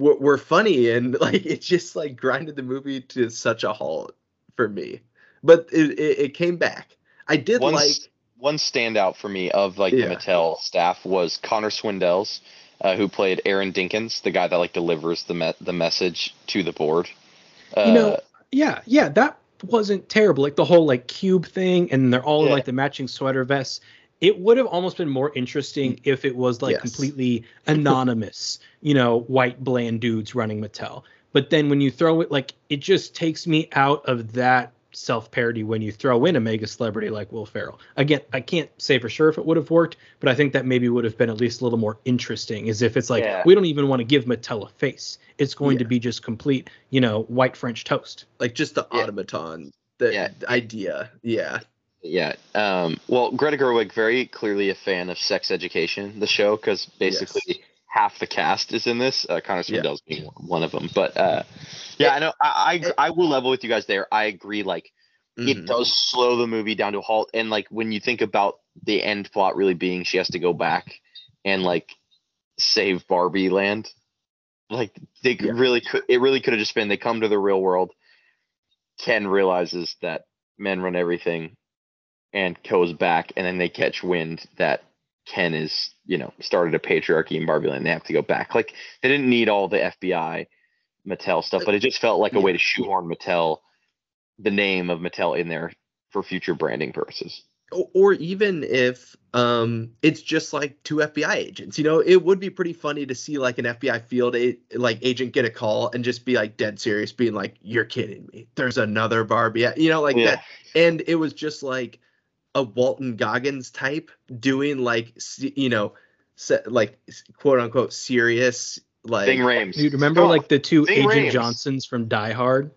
[SPEAKER 7] were, were funny, and [laughs] like it just like grinded the movie to such a halt for me but it, it, it came back. I did
[SPEAKER 6] One,
[SPEAKER 7] like
[SPEAKER 6] one standout for me of like
[SPEAKER 7] Yeah.
[SPEAKER 6] the Mattel staff was Connor Swindells, uh, who played Aaron Dinkins, the guy that like delivers the me- the message to the board. Uh,
[SPEAKER 8] you know yeah yeah that wasn't terrible like the whole like cube thing and they're all in
[SPEAKER 6] Yeah.
[SPEAKER 8] like the matching sweater vests it would have almost been more interesting mm. if it was like
[SPEAKER 7] Yes.
[SPEAKER 8] completely anonymous, [laughs] you know, white bland dudes running Mattel. But then when you throw it, like, it just takes me out of that self parody when you throw in a mega celebrity like Will Ferrell. Again, I can't say for sure if it would have worked, but I think that maybe would have been at least a little more interesting. As if it's like
[SPEAKER 6] Yeah.
[SPEAKER 8] we don't even want to give Mattel a face; it's going to be just complete, you know, white French toast.
[SPEAKER 7] like just the
[SPEAKER 6] Yeah.
[SPEAKER 7] automaton, the
[SPEAKER 6] Yeah.
[SPEAKER 7] idea. Yeah.
[SPEAKER 6] Yeah. Um, well, Greta Gerwig very clearly a fan of Sex Education, the show, because basically half the cast is in this. Uh, Connor
[SPEAKER 7] Yeah.
[SPEAKER 6] Swindells being one of them. But uh, yeah, I know. I, I I will level with you guys there. I agree. Like it
[SPEAKER 7] Mhm.
[SPEAKER 6] does slow the movie down to a halt, and like when you think about the end plot really being she has to go back and like save Barbie Land, like they
[SPEAKER 7] Yeah.
[SPEAKER 6] really could. It really could have just been they come to the real world. Ken realizes that men run everything and goes back and then they catch wind that Ken is, you know, started a patriarchy in Barbie Land. They have to go back. Like they didn't need all the FBI Mattel stuff, but it just felt like a way to shoehorn Mattel, the name of Mattel in there for future branding purposes.
[SPEAKER 7] or, or even if um it's just like two FBI agents. You know, it would be pretty funny to see like an FBI field a- like agent get a call and just be like dead serious, being like, "You're kidding me. There's another Barbie." You know, like
[SPEAKER 6] Yeah.
[SPEAKER 7] that. And it was just like a Walton Goggins type doing like you know, se- like quote unquote serious like
[SPEAKER 6] Ving Rhames.
[SPEAKER 8] You remember
[SPEAKER 6] Stop.
[SPEAKER 8] like the two
[SPEAKER 6] Ving
[SPEAKER 8] Agent
[SPEAKER 6] Rhames.
[SPEAKER 8] Johnsons from Die Hard?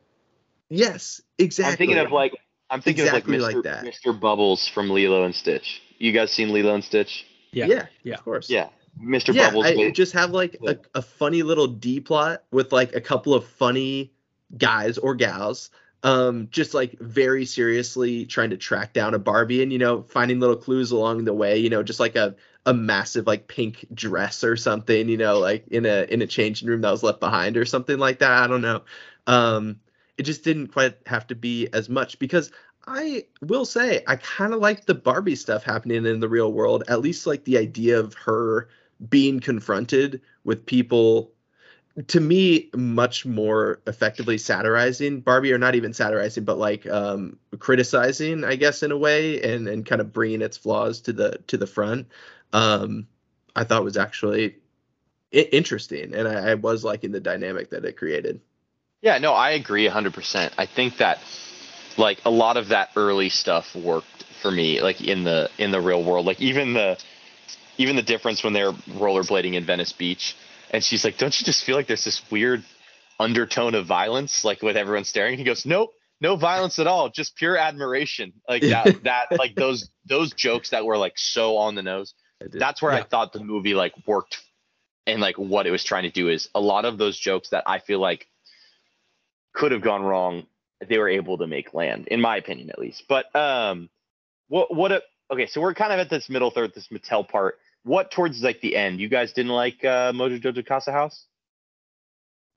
[SPEAKER 7] yes, exactly.
[SPEAKER 6] I'm thinking of like I'm thinking
[SPEAKER 7] Exactly
[SPEAKER 6] of
[SPEAKER 7] like
[SPEAKER 6] like
[SPEAKER 7] that.
[SPEAKER 6] Mr. Mr. Bubbles from Lilo and Stitch. You guys seen Lilo and Stitch?
[SPEAKER 8] Yeah.
[SPEAKER 7] yeah,
[SPEAKER 8] yeah.
[SPEAKER 7] of course.
[SPEAKER 6] Yeah. Mr.
[SPEAKER 7] yeah,
[SPEAKER 6] Bubbles
[SPEAKER 7] I
[SPEAKER 6] was-
[SPEAKER 7] just have like a, a funny little D plot with like a couple of funny guys or gals, um, just like very seriously trying to track down a Barbie and you know finding little clues along the way. You know, just like a a massive like pink dress or something. You know, like in a in a changing room that was left behind or something like that. I don't know. Um, it just didn't quite have to be as much because I will say I kind of like the Barbie stuff happening in the real world. At least like the idea of her being confronted with people to me much more effectively satirizing Barbie or not even satirizing but like um criticizing I guess in a way and and kind of bringing its flaws to the to the front um I thought was actually I- interesting and I, I was liking the dynamic that it created
[SPEAKER 6] Yeah, no, I agree 100%. I think that like a lot of that early stuff worked for me like in the in the real world. Like even the even the difference when they're rollerblading in Venice Beach and she's like, "Don't you just feel like there's this weird undertone of violence like with everyone staring?" He goes, "Nope, no violence at all, just pure admiration." Like that [laughs] that like those those jokes that were like so on the nose. That's where I thought the movie like worked and like what it was trying to do is a lot of those jokes that I feel like could have gone wrong they were able to make land in my opinion at least but um what what a okay so we're kind of at this middle third this mattel part what towards like the end you guys didn't like uh mojo jojo casa house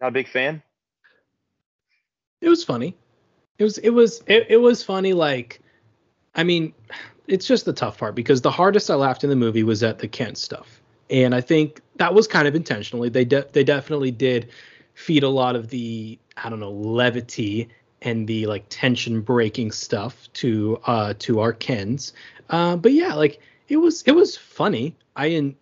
[SPEAKER 6] not a big fan
[SPEAKER 8] It was funny. It was it was it, it was funny like I mean, it's just the tough part because the hardest I laughed in the movie was at the Ken stuff. And I think that was kind of intentionally. They de- they definitely did feed a lot of the I don't know, levity and the like tension breaking stuff to uh to our Kens. Uh but yeah, like it was it was funny. I didn't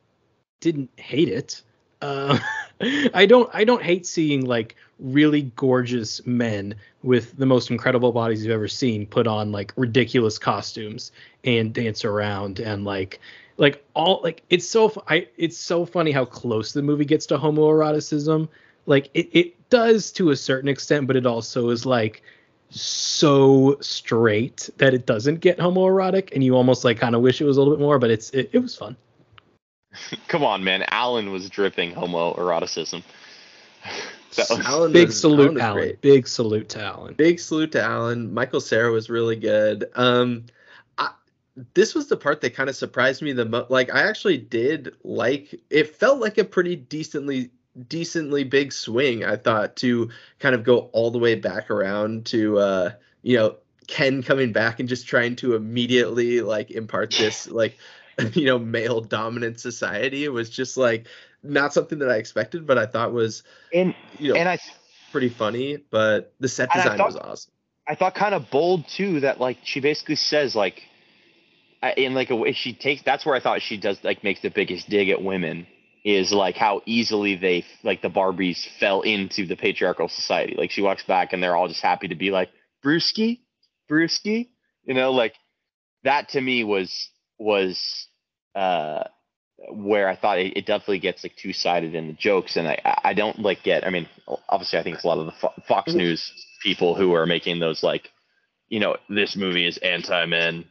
[SPEAKER 8] didn't hate it. Uh, [laughs] I don't I don't hate seeing like really gorgeous men with the most incredible bodies you've ever seen put on like ridiculous costumes and dance around and like like all like it's so I it's so funny how close the movie gets to homoeroticism. Like it it does to a certain extent, but it also is like so straight that it doesn't get homoerotic and you almost like kind of wish it was a little bit more, but it's it, it was fun. [laughs]
[SPEAKER 6] come on man alan was dripping homoeroticism [laughs] that was,
[SPEAKER 7] Alan
[SPEAKER 8] Big
[SPEAKER 7] was-
[SPEAKER 8] salute,
[SPEAKER 7] was
[SPEAKER 8] Alan.
[SPEAKER 7] great.
[SPEAKER 8] Big salute to Alan.
[SPEAKER 7] Big salute to Alan. Michael Cera was really good. Um, I, this was the part that kind of surprised me the most. Like, I actually did like. It felt like a pretty decently decently big swing. I thought to kind of go all the way back around to uh, you know Ken coming back and just trying to immediately like impart this [laughs] like [laughs] you know male dominant society. It was just like not something that I expected, but I thought was
[SPEAKER 6] and
[SPEAKER 7] you know
[SPEAKER 6] and i
[SPEAKER 7] pretty funny. But the set design
[SPEAKER 6] thought-
[SPEAKER 7] was awesome.
[SPEAKER 6] I thought kind of bold too that like she basically says like in like a way she takes that's where I thought she does like makes the biggest dig at women is like how easily they like the Barbies fell into the patriarchal society. Like she walks back and they're all just happy to be like Brewski, Brewski, you know, like that to me was was uh where I thought it, it definitely gets like two sided in the jokes, and I I don't like get. I mean, obviously, I think it's a lot of the Fo- Fox
[SPEAKER 7] Mm-hmm.
[SPEAKER 6] News people who are making those like, you know, this movie is anti men.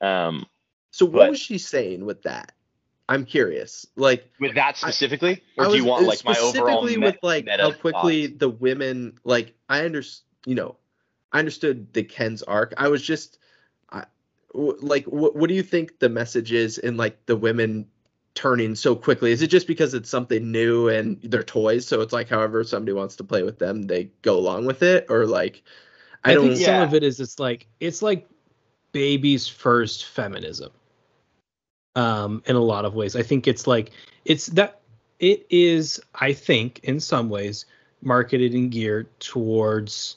[SPEAKER 6] Um,
[SPEAKER 7] So what
[SPEAKER 6] But-
[SPEAKER 7] was she saying with that? I'm curious. Like,
[SPEAKER 6] with that specifically, or
[SPEAKER 7] I
[SPEAKER 6] do you want
[SPEAKER 7] uh,
[SPEAKER 6] like my overall
[SPEAKER 7] specifically with like how quickly
[SPEAKER 6] thoughts?
[SPEAKER 7] the women like I understand. You know, I understood the Ken's arc. I was just, like, what what do you think the message is in like the women turning so quickly? Is it just because it's something new and they're toys, so it's like however somebody wants to play with them, they go along with it, or like, I,
[SPEAKER 8] I,
[SPEAKER 7] don't.
[SPEAKER 8] think some of it is it's like it's like baby's first feminism. Um, in a lot of ways, I think it's like it's that it is. I think in some ways marketed and geared towards.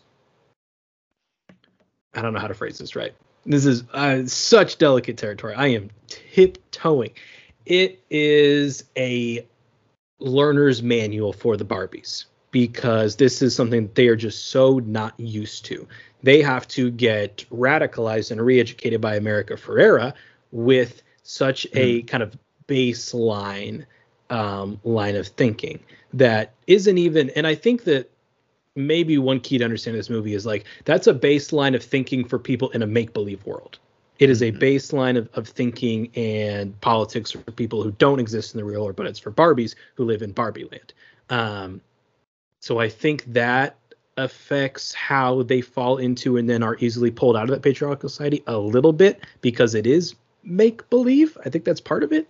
[SPEAKER 8] I don't know how to phrase this right. This is uh, such delicate territory. I am tiptoeing. It is a learner's manual for the Barbies because this is something they are just so not used to. They have to get radicalized and re-educated by America Ferrera with such a kind of baseline um, line of thinking that isn't even. And I think that maybe one key to understand this movie is like that's a baseline of thinking for people in a make-believe world. It is a baseline of, of thinking and politics for people who don't exist in the real world, but it's for Barbies who live in Barbie land. Um, so I think that affects how they fall into and then are easily pulled out of that patriarchal society a little bit because it is make believe. I think that's part of it.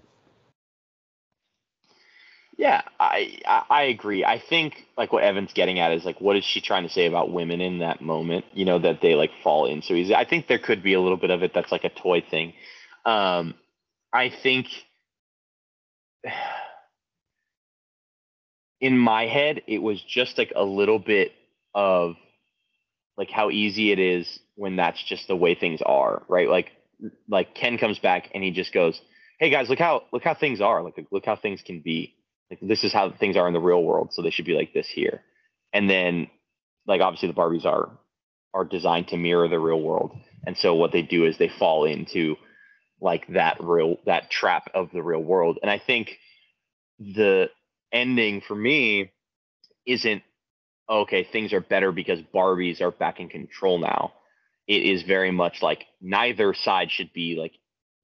[SPEAKER 6] Yeah, I, I agree. I think like what Evan's getting at is like what is she trying to say about women in that moment? You know that they like fall in so easy. I think there could be a little bit of it that's like a toy thing. Um, I think [sighs] in my head it was just like a little bit of like how easy it is when that's just the way things are, right? Like like Ken comes back and he just goes, "Hey guys, look how look how things are. Like look how things can be." Like this is how things are in the real world so they should be like this here. And then like obviously the barbies are are designed to mirror the real world. And so what they do is they fall into like that real that trap of the real world. And i think the ending for me isn't okay things are better because barbies are back in control now. It is very much like neither side should be like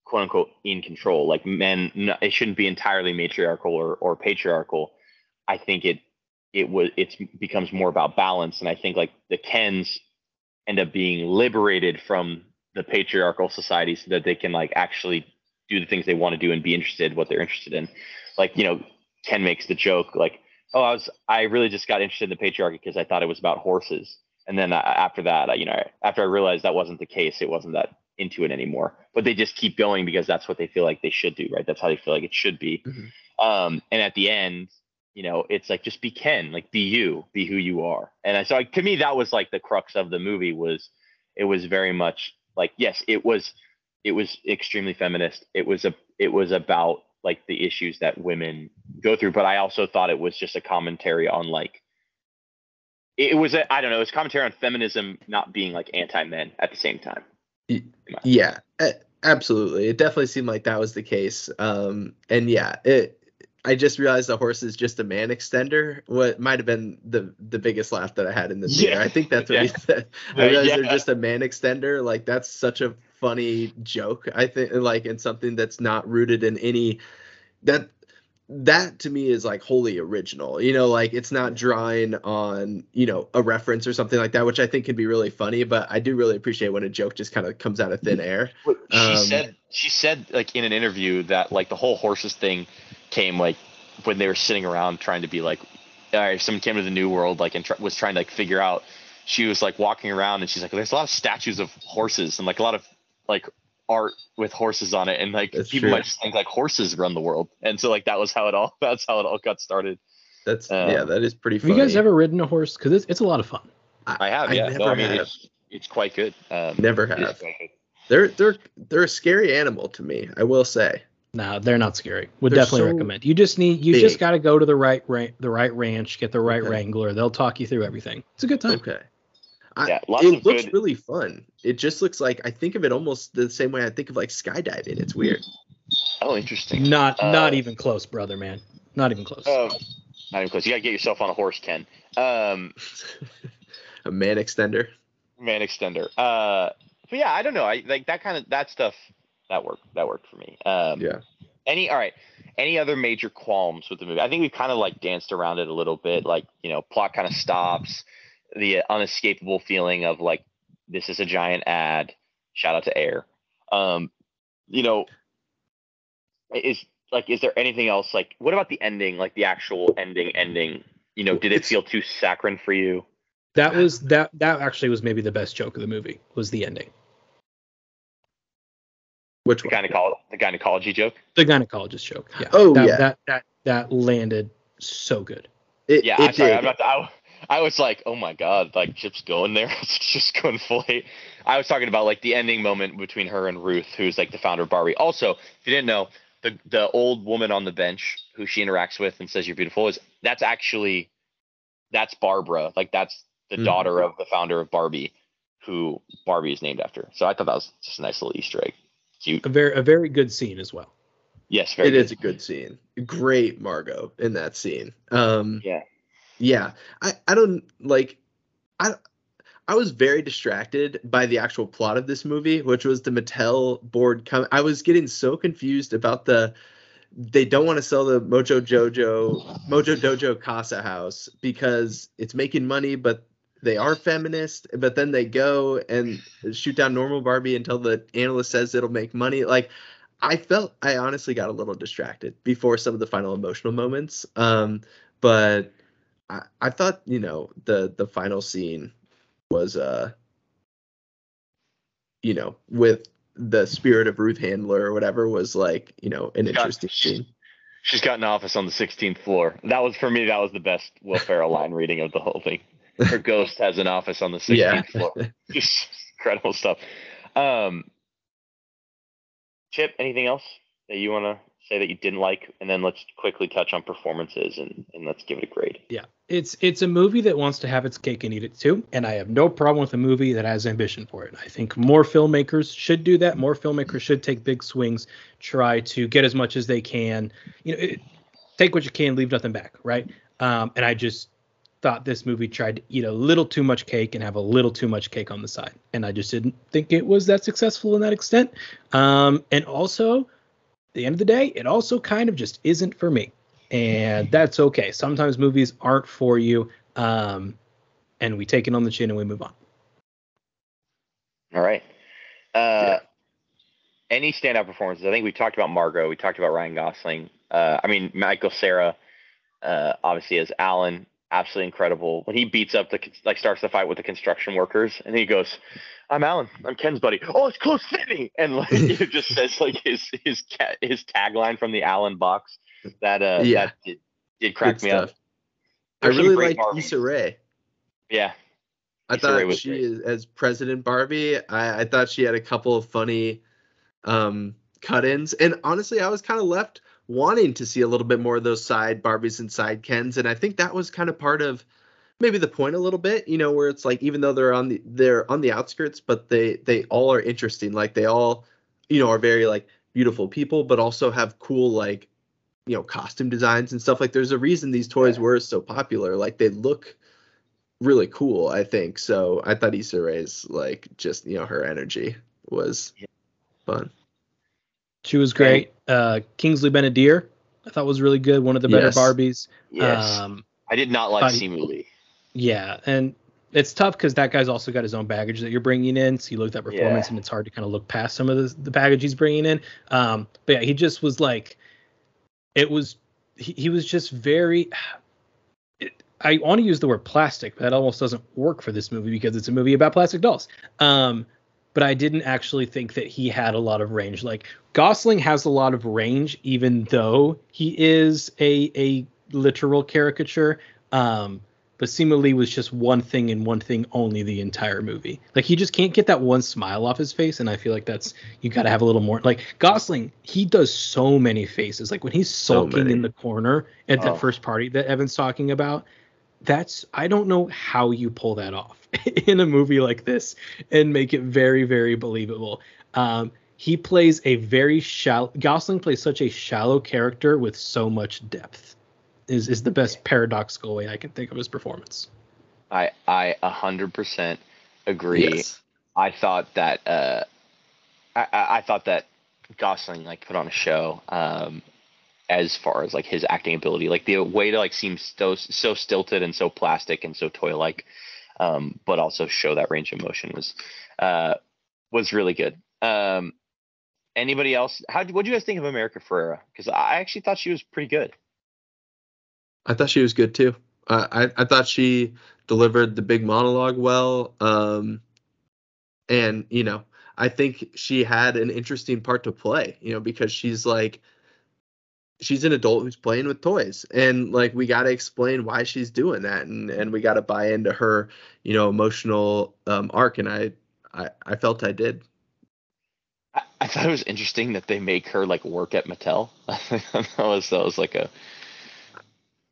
[SPEAKER 6] quote unquote in control. Like men, it shouldn't be entirely matriarchal or, or patriarchal. I think it it was it's becomes more about balance, and I think like the Kens end up being liberated from the patriarchal society so that they can like actually do the things they want to do and be interested in what they're interested in. Like you know, Ken makes the joke like, "Oh, I was I really just got interested in the patriarchy because I thought it was about horses." And then uh, after that, you know, after I realized that wasn't the case, it wasn't that into it anymore. But they just keep going because that's what they feel like they should do, right? That's how they feel like it should be.
[SPEAKER 7] Mhm.
[SPEAKER 6] Um, and at the end, you know, it's like just be Ken, like be you, be who you are. And I- so like, to me, that was like the crux of the movie was it was very much like yes, it was it was extremely feminist. It was a it was about like the issues that women go through, but I also thought it was just a commentary on like it was a I don't know, it was commentary on feminism not being like anti men at the same time.
[SPEAKER 7] Yeah, absolutely. It definitely seemed like that was the case. Um, and yeah, it. I just realized the horse is just a man extender. What might have been the the biggest laugh that I had in the theater. I think that's what [laughs]
[SPEAKER 6] Yeah.
[SPEAKER 7] he said. [laughs] I
[SPEAKER 6] Yeah,
[SPEAKER 7] realized they're just a man extender. Like that's such a funny joke. I think like and something that's not rooted in any that that to me is like wholly original. You know like it's not drawing on you know a reference or something like that which i think can be really funny but i do really appreciate when a joke just kind of comes out of thin air.
[SPEAKER 6] She
[SPEAKER 7] Um,
[SPEAKER 6] said she said like in an interview that like the whole horses thing came like when they were sitting around trying to be like all right someone came to the new world like and tr- was trying to like figure out she was like walking around and she's like there's a lot of statues of horses and like a lot of like art with horses on it and like
[SPEAKER 7] That's
[SPEAKER 6] people
[SPEAKER 7] true.
[SPEAKER 6] might just think like horses run the world and so like that was how it all [laughs] that's how it all got started
[SPEAKER 7] that's
[SPEAKER 6] Um,
[SPEAKER 7] yeah that is pretty
[SPEAKER 8] Have
[SPEAKER 7] funny
[SPEAKER 8] you guys ever ridden a horse? Because it's, it's a lot of fun.
[SPEAKER 6] i have
[SPEAKER 7] I
[SPEAKER 6] yeah
[SPEAKER 7] never
[SPEAKER 6] no i mean
[SPEAKER 7] have.
[SPEAKER 6] it's it's quite good um
[SPEAKER 7] never have
[SPEAKER 6] good.
[SPEAKER 7] They're they're they're a scary animal to me. I will say.
[SPEAKER 8] No, they're not scary. Would
[SPEAKER 7] They're
[SPEAKER 8] definitely
[SPEAKER 7] so
[SPEAKER 8] recommend. You just need you
[SPEAKER 7] big.
[SPEAKER 8] just got to go to the right ra- the right ranch, get the right
[SPEAKER 7] Okay.
[SPEAKER 8] wrangler. They'll talk you through everything. It's a good time.
[SPEAKER 7] Okay. I,
[SPEAKER 6] Yeah, lots
[SPEAKER 7] it
[SPEAKER 6] of
[SPEAKER 7] looks
[SPEAKER 6] good-
[SPEAKER 7] really fun. It just looks like I think of it almost the same way I think of like skydiving. It's weird.
[SPEAKER 6] Oh, interesting.
[SPEAKER 8] Not
[SPEAKER 6] Uh,
[SPEAKER 8] not even close, brother, man. Not even close.
[SPEAKER 6] Um, not even close. You gotta get yourself on a horse, Ken. Um, [laughs]
[SPEAKER 7] a man extender.
[SPEAKER 6] man extender. Uh, but yeah, I don't know. I like that kind of that stuff. That worked. That worked for me. Um,
[SPEAKER 7] Yeah.
[SPEAKER 6] Any all right. Any other major qualms with the movie? I think we've kind of like danced around it a little bit. Like you know, plot kind of stops. The unescapable feeling of like this is a giant ad. Shout out to Air. Um, you know, is like is there anything else? Like, what about the ending? Like the actual ending. Ending. You know, did it
[SPEAKER 7] It's-
[SPEAKER 6] feel too saccharine for you?
[SPEAKER 8] that was that that actually was maybe the best joke of the movie was the ending.
[SPEAKER 7] Which
[SPEAKER 6] The
[SPEAKER 7] one?
[SPEAKER 6] gynecologist, the gynecology joke.
[SPEAKER 8] The gynecologist joke. Yeah.
[SPEAKER 7] Oh,
[SPEAKER 8] that,
[SPEAKER 7] yeah.
[SPEAKER 8] That that that landed so good.
[SPEAKER 7] It,
[SPEAKER 6] Yeah,
[SPEAKER 7] it
[SPEAKER 6] I'm sorry.
[SPEAKER 7] did.
[SPEAKER 6] I'm not. I, I was like, oh my god, like Chip's going there. [laughs] It's just going full hate. I was talking about like the ending moment between her and Ruth, who's like the founder of Barbie. Also, if you didn't know, the the old woman on the bench who she interacts with and says you're beautiful is that's actually that's Barbara. Like that's the
[SPEAKER 7] Mhm.
[SPEAKER 6] daughter of the founder of Barbie, who Barbie is named after. So I thought that was just a nice little Easter egg. Cute.
[SPEAKER 8] A very a very good scene as well.
[SPEAKER 6] Yes, very
[SPEAKER 7] It
[SPEAKER 6] good.
[SPEAKER 7] is a good scene. Great Margot in that scene. Um
[SPEAKER 6] Yeah.
[SPEAKER 7] Yeah. I I don't like I I was very distracted by the actual plot of this movie, which was the Mattel board come I was getting so confused about the they don't want to sell the Mojo Jojo Mojo Dojo Casa house because it's making money, but they are feminist, but then they go and shoot down normal Barbie until the analyst says it'll make money. Like I felt I honestly got a little distracted before some of the final emotional moments. Um, but I, I thought, you know, the the final scene was uh you know, with the spirit of Ruth Handler or whatever was like, you know, an
[SPEAKER 6] Got-
[SPEAKER 7] interesting scene.
[SPEAKER 6] She's got an office on the 16th floor. That was for me. That was the best Will Ferrell line reading of the whole thing. Her [laughs] ghost has an office on the 16th
[SPEAKER 7] Yeah.
[SPEAKER 6] floor. [laughs] Just incredible stuff. Um, Chip, anything else that you want to say that you didn't like, and then let's quickly touch on performances and and let's give it a grade.
[SPEAKER 8] Yeah. It's it's a movie that wants to have its cake and eat it too, and I have no problem with a movie that has ambition for it. I think more filmmakers should do that. More filmmakers should take big swings, try to get as much as they can. You know, it, take what you can, leave nothing back, right? Um, and I just thought this movie tried to eat a little too much cake and have a little too much cake on the side, and I just didn't think it was that successful in that extent. Um, and also, the end of the day, it also kind of just isn't for me and [laughs] that's okay. Sometimes movies aren't for you, um, and we take it on the chin and we move on.
[SPEAKER 6] All right. Uh, Any standout performances? I think we talked about Margot. We talked about Ryan Gosling. Uh, I mean, Michael Cera, uh, obviously as Alan, absolutely incredible. When he beats up the like starts the fight with the construction workers, and he goes, "I'm Alan. I'm Ken's buddy. Oh, it's close fitting," and like [laughs] it just says like his his his tagline from the Alan box. That uh,
[SPEAKER 7] Yeah.
[SPEAKER 6] that did, did crack
[SPEAKER 7] Good
[SPEAKER 6] me up.
[SPEAKER 7] stuff. I
[SPEAKER 6] There's some
[SPEAKER 7] really
[SPEAKER 6] Marvins.
[SPEAKER 7] Issa Rae.
[SPEAKER 6] Yeah,
[SPEAKER 7] I
[SPEAKER 6] Issa
[SPEAKER 7] thought she
[SPEAKER 6] great.
[SPEAKER 7] as President Barbie. I, I thought she had a couple of funny um, cut-ins, and honestly, I was kind of left wanting to see a little bit more of those side Barbies and side Kens, and I think that was kind of part of maybe the point a little bit. You know, where it's like even though they're on the they're on the outskirts, but they they all are interesting. Like they all, you know, are very like beautiful people, but also have cool like you know costume designs and stuff like there's a reason these toys
[SPEAKER 6] Yeah.
[SPEAKER 7] were so popular like they look really cool i think so i thought Issa Rae's like just you know her energy was
[SPEAKER 6] Yeah.
[SPEAKER 7] fun
[SPEAKER 8] She was great. Uh, Kingsley Ben-Adir, I thought was really good. One of the better
[SPEAKER 7] Yes.
[SPEAKER 8] Barbies.
[SPEAKER 6] yes.
[SPEAKER 8] Um,
[SPEAKER 6] I did not like
[SPEAKER 8] thought he-
[SPEAKER 6] Simu Liu.
[SPEAKER 8] yeah, and it's tough because that guy's also got his own baggage that you're bringing in. So you look at that performance,
[SPEAKER 6] Yeah.
[SPEAKER 8] and it's hard to kind of look past some of the, the baggage he's bringing in. Um, but yeah, he just was like, it was, he, he was just very. [sighs] It, I want to use the word plastic, but that almost doesn't work for this movie because it's a movie about plastic dolls. Um, but I didn't actually think that he had a lot of range. Like Gosling has a lot of range, even though he is a a literal caricature. Um, but Simu Liu was just one thing and one thing only the entire movie. Like he just can't get that one smile off his face, and I feel like that's you got to have a little more. Like Gosling, he does so many faces. Like when he's sulking
[SPEAKER 7] many.
[SPEAKER 8] in the corner at
[SPEAKER 6] Oh.
[SPEAKER 8] that first party that Evan's talking about. That's I don't know how you pull that off [laughs] in a movie like this and make it very very believable. Um, he plays a very shallow. Gosling plays such a shallow character with so much depth. Is is the best paradoxical way I can think of his performance.
[SPEAKER 6] I I a hundred percent agree.
[SPEAKER 7] Yes.
[SPEAKER 6] I thought that uh, I, I I thought that Gosling like put on a show. Um, as far as like his acting ability, like the way to like seem so so stilted and so plastic and so toy like, um, but also show that range of motion was uh was really good. Um, anybody else? How what do you guys think of America Ferrera? Because I actually thought she was pretty good.
[SPEAKER 7] I thought she was good too. Uh, I I thought she delivered the big monologue well. Um, and you know, I think she had an interesting part to play. You know, because she's like, she's an adult who's playing with toys, and like we got to explain why she's doing that, and and we got to buy into her, you know, emotional um, arc. And I I I felt I did.
[SPEAKER 6] I, I thought it was interesting that they make her like work at Mattel. [laughs] that was that was like a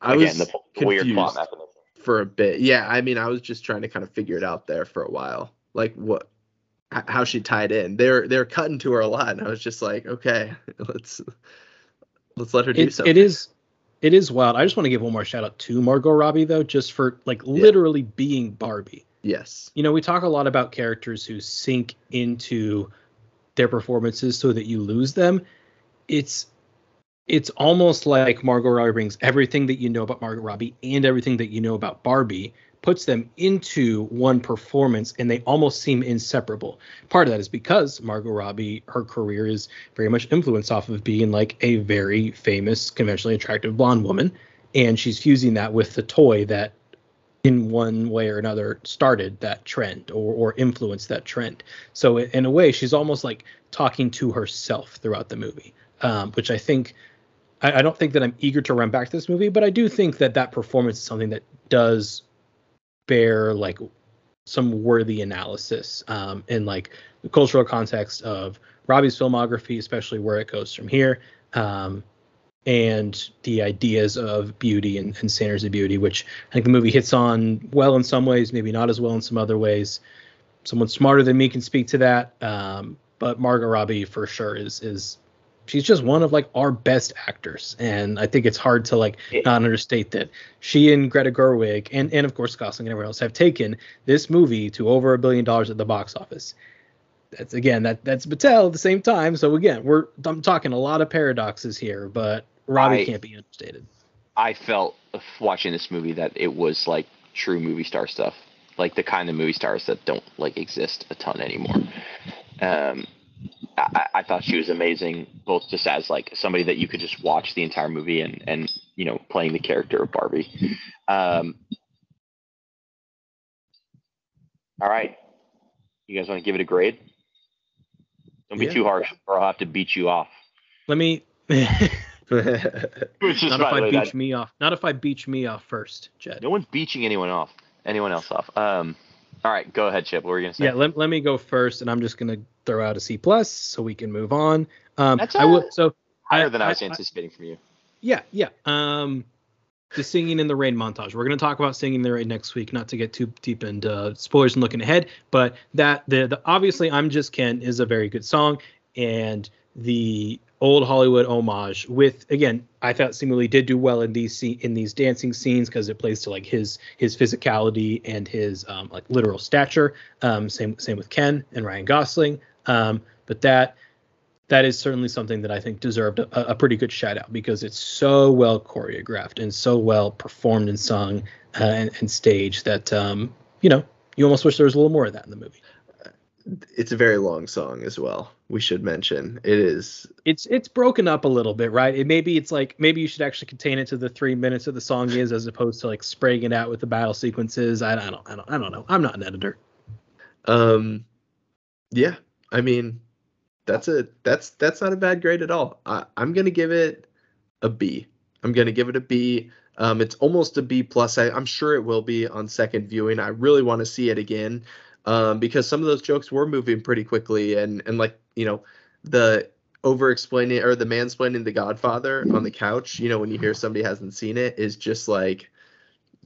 [SPEAKER 7] I
[SPEAKER 6] again
[SPEAKER 7] was
[SPEAKER 6] the, weird plot mechanism.
[SPEAKER 7] for a bit. Yeah, I mean, I was just trying to kind of figure it out there for a while, like what, how she tied in. They're they're cutting to her a lot, and I was just like, okay, [laughs] let's let's let her do
[SPEAKER 8] It,
[SPEAKER 7] something.
[SPEAKER 8] it is it is wild. I just want to give one more shout out to Margot Robbie though, just for like literally being Barbie.
[SPEAKER 7] Yes.
[SPEAKER 8] You know, we talk a lot about characters who sink into their performances so that you lose them. It's it's almost like Margot Robbie brings everything that you know about Margot Robbie and everything that you know about Barbie, puts them into one performance, and they almost seem inseparable. Part of that is because Margot Robbie, her career is very much influenced off of being like a very famous, conventionally attractive blonde woman, and she's fusing that with the toy that in one way or another started that trend or, or influenced that trend. So in a way, she's almost like talking to herself throughout the movie, um, which I think I, I don't think that I'm eager to run back to this movie, but I do think that that performance is something that does bear like some worthy analysis um, in like the cultural context of Robbie's filmography, especially where it goes from here. Um, and the ideas of beauty and, and standards of beauty, which I think the movie hits on well in some ways, maybe not as well in some other ways. Someone smarter than me can speak to that, um, but Margot Robbie for sure is is she's just one of like our best actors, and I think it's hard to like not understate that she and Greta Gerwig and and of course Gosling and everyone else have taken this movie to over a billion dollars at the box office that's again that that's Mattel at the same time. So again, we're I'm talking a lot of paradoxes here, but Robbie
[SPEAKER 6] I-
[SPEAKER 8] can't be understated.
[SPEAKER 6] I felt uh, watching this movie that it was like true movie star stuff, like the kind of movie stars that don't like exist a ton anymore. Um, I, I- I thought she was amazing, both just as like somebody that you could just watch the entire movie and and you know playing the character of Barbie. Um, all right, you guys want to give it a grade? Don't be
[SPEAKER 7] Yeah.
[SPEAKER 6] too harsh, or I'll have to beat you off.
[SPEAKER 8] Let me. not [laughs]
[SPEAKER 6] Which is,
[SPEAKER 8] if I
[SPEAKER 6] way,
[SPEAKER 8] beach
[SPEAKER 6] that-
[SPEAKER 8] me off. Not if I beach me off first, Jed.
[SPEAKER 6] No one's beaching anyone off. Anyone else off. Um. All right, go ahead, Chip. What were you gonna say?
[SPEAKER 8] Yeah, let, let me go first, and I'm just gonna throw out a C plus so we can move on. Um,
[SPEAKER 6] That's
[SPEAKER 8] I
[SPEAKER 6] a-
[SPEAKER 8] will. So
[SPEAKER 6] higher than I,
[SPEAKER 8] I-
[SPEAKER 6] was
[SPEAKER 8] I-
[SPEAKER 6] anticipating from you.
[SPEAKER 8] Yeah, yeah. Um, the singing in the rain montage. We're going to talk about singing in the rain next week. Not to get too deep into spoilers and looking ahead, but that the, the obviously I'm just Ken is a very good song, and the old Hollywood homage with again I thought Simu did do well in these in these dancing scenes because it plays to like his his physicality and his um, like literal stature. Um, same same with Ken and Ryan Gosling. Um, but that that is certainly something that I think deserved a, a pretty good shout out because it's so well choreographed and so well performed and sung uh, and, and staged that um, you know you almost wish there was a little more of that in the movie.
[SPEAKER 7] it's a very long song as well. We should mention it is.
[SPEAKER 8] It's it's broken up a little bit, right? It maybe it's like maybe you should actually contain it to the three minutes that the song is, as opposed to like spraying it out with the battle sequences. I, I don't I don't I don't know. I'm not an editor.
[SPEAKER 7] Um, yeah, I mean, that's a that's that's not a bad grade at all. I, I'm gonna give it a B. I'm gonna give it a B. Um, it's almost a B plus. I, I'm sure it will be on second viewing. I really want to see it again um, because some of those jokes were moving pretty quickly, and and like you know the over explaining or the mansplaining the Godfather on the couch. You know when you hear somebody hasn't seen it is just like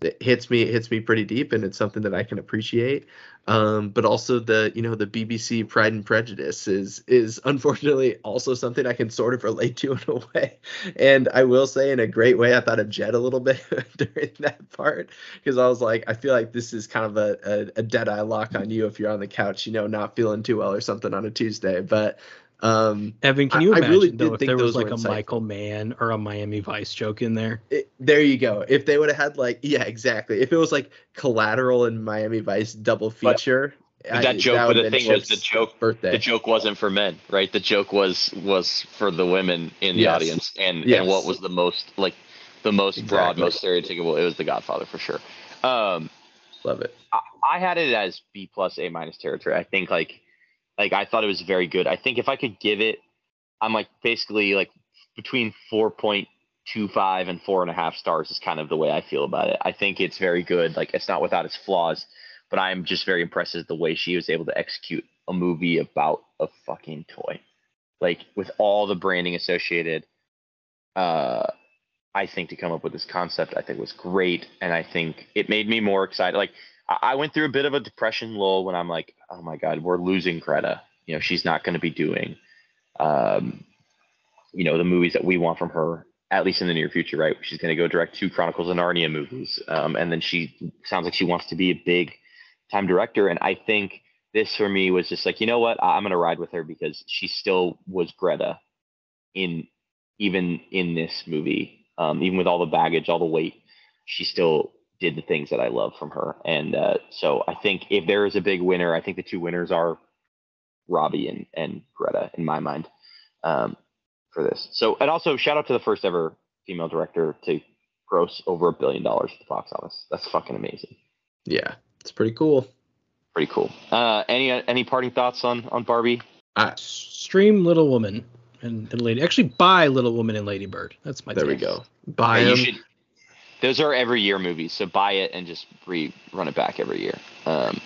[SPEAKER 7] it hits me it hits me pretty deep and it's something that I can appreciate. Um, but also the you know the BBC Pride and Prejudice is is [laughs] unfortunately also something I can sort of relate to in a way. And I will say in a great way I thought of Jed a little [laughs] bit during that part because I was like I feel like this is kind of a, a, a dead eye lock on you if you're on the couch you know not feeling too well or something on a Tuesday. But um,
[SPEAKER 8] Evan, can you
[SPEAKER 7] I- I
[SPEAKER 8] imagine
[SPEAKER 7] really
[SPEAKER 8] though if
[SPEAKER 7] think
[SPEAKER 8] there was like a
[SPEAKER 7] insightful.
[SPEAKER 8] Michael Mann or a Miami Vice joke in there?
[SPEAKER 7] it, there you go. If they would have had like, yeah, exactly. If it was like Collateral and Miami Vice double feature,
[SPEAKER 6] but that joke- but the thing was the joke-
[SPEAKER 7] birthday.
[SPEAKER 6] the joke wasn't for men, right? The joke was was for the women in the
[SPEAKER 7] Yes.
[SPEAKER 6] audience, and
[SPEAKER 7] Yes.
[SPEAKER 6] and what was the most like the most broad, most stereotypical? It was The Godfather for sure. Um,
[SPEAKER 7] Love it.
[SPEAKER 6] I had it as B plus A minus territory. I think like like I thought it was very good. I think if I could give it, I'm like basically like between four point two five and four and a half stars is kind of the way I feel about it. I think it's very good. Like it's not without its flaws, but I'm just very impressed with the way she was able to execute a movie about a fucking toy. Like with all the branding associated, uh I think to come up with this concept, I think was great, and I think it made me more excited. Like I went through a bit of a depression lull when I'm like, oh my god, we're losing Greta. You know, she's not going to be doing, um, you know, the movies that we want from her, at least in the near future, right? She's going to go direct two Chronicles of Narnia movies, um, and then she sounds like she wants to be a big time director. And I think this for me was just like, you know what, I'm going to ride with her because she still was Greta in even in this movie, um, even with all the baggage, all the weight, she still did the things that I love from her. And uh, so I think if there is a big winner, I think the two winners are Robbie and, and Greta in my mind um, for this. So, and also shout out to the first ever female director to gross over a billion dollars at the box office. That's fucking amazing.
[SPEAKER 7] Yeah, it's pretty cool.
[SPEAKER 6] Pretty cool. Uh, any any parting thoughts on on Barbie?
[SPEAKER 7] I,
[SPEAKER 8] Stream Little Woman and, and Lady. Actually, buy Little Woman and Lady Bird. That's my.
[SPEAKER 7] there we go. Buy
[SPEAKER 6] Yeah, should. Those are every year movies, so buy it and just re run it back every year. Um,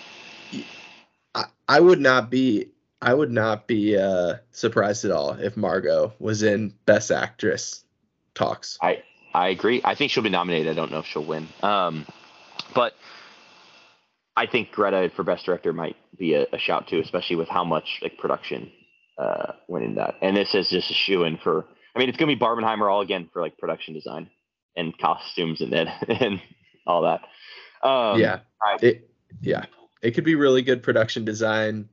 [SPEAKER 7] I, I would not be. I would not be uh, surprised at all if Margot was in Best Actress talks.
[SPEAKER 6] I I agree. I think she'll be nominated. I don't know if she'll win. Um, but I think Greta for best director might be a, a shout too, especially with how much like production uh, went in that. And this is just a shoe in for. I mean, it's gonna be Barbenheimer all again for like production design and costumes and then [laughs] and all that. Um,
[SPEAKER 7] yeah,
[SPEAKER 6] alright.
[SPEAKER 7] it. Yeah, it could be really good production design,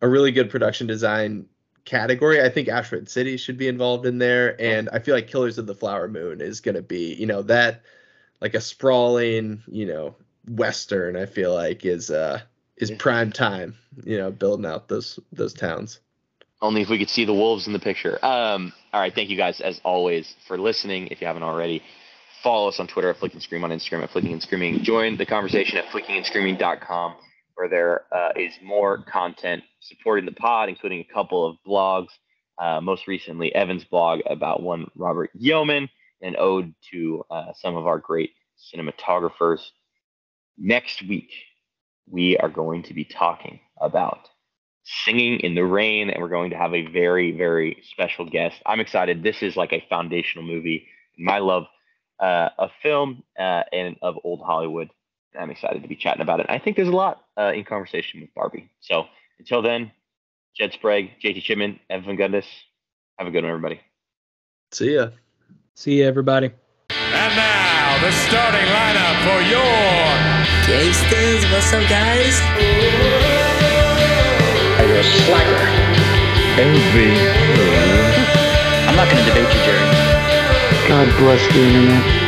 [SPEAKER 7] a really good production design category. I think Asteroid City should be involved in there, and I feel like Killers of the Flower Moon is gonna be, you know, that like a sprawling, you know, western. I feel like is uh is prime time, you know, building out those those towns.
[SPEAKER 6] Only if we could see the wolves in the picture. Um, all right, thank you guys as always for listening. If you haven't already, follow us on Twitter at Flicking Scream, on Instagram at Flicking and Screaming. Join the conversation at flickingandscreaming.com where there uh, is more content supporting the pod, including a couple of blogs. Uh, most recently, Evan's blog about one Robert Yeoman, an ode to uh, some of our great cinematographers. Next week, we are going to be talking about singing in the rain and we're going to have a very very special guest i'm excited this is like a foundational movie my love uh, of film uh, and of old hollywood i'm excited to be chatting about it i think there's a lot uh, in conversation with barbie so until then jed sprague jt chipman evan gundis have a good one everybody
[SPEAKER 7] See ya.
[SPEAKER 8] See ya, everybody.
[SPEAKER 1] And now, the starting lineup for your
[SPEAKER 2] Gangsters, what's up, guys?
[SPEAKER 3] Are you a slacker?
[SPEAKER 5] LV.
[SPEAKER 3] I'm not going to debate you, Jerry.
[SPEAKER 4] God bless the internet.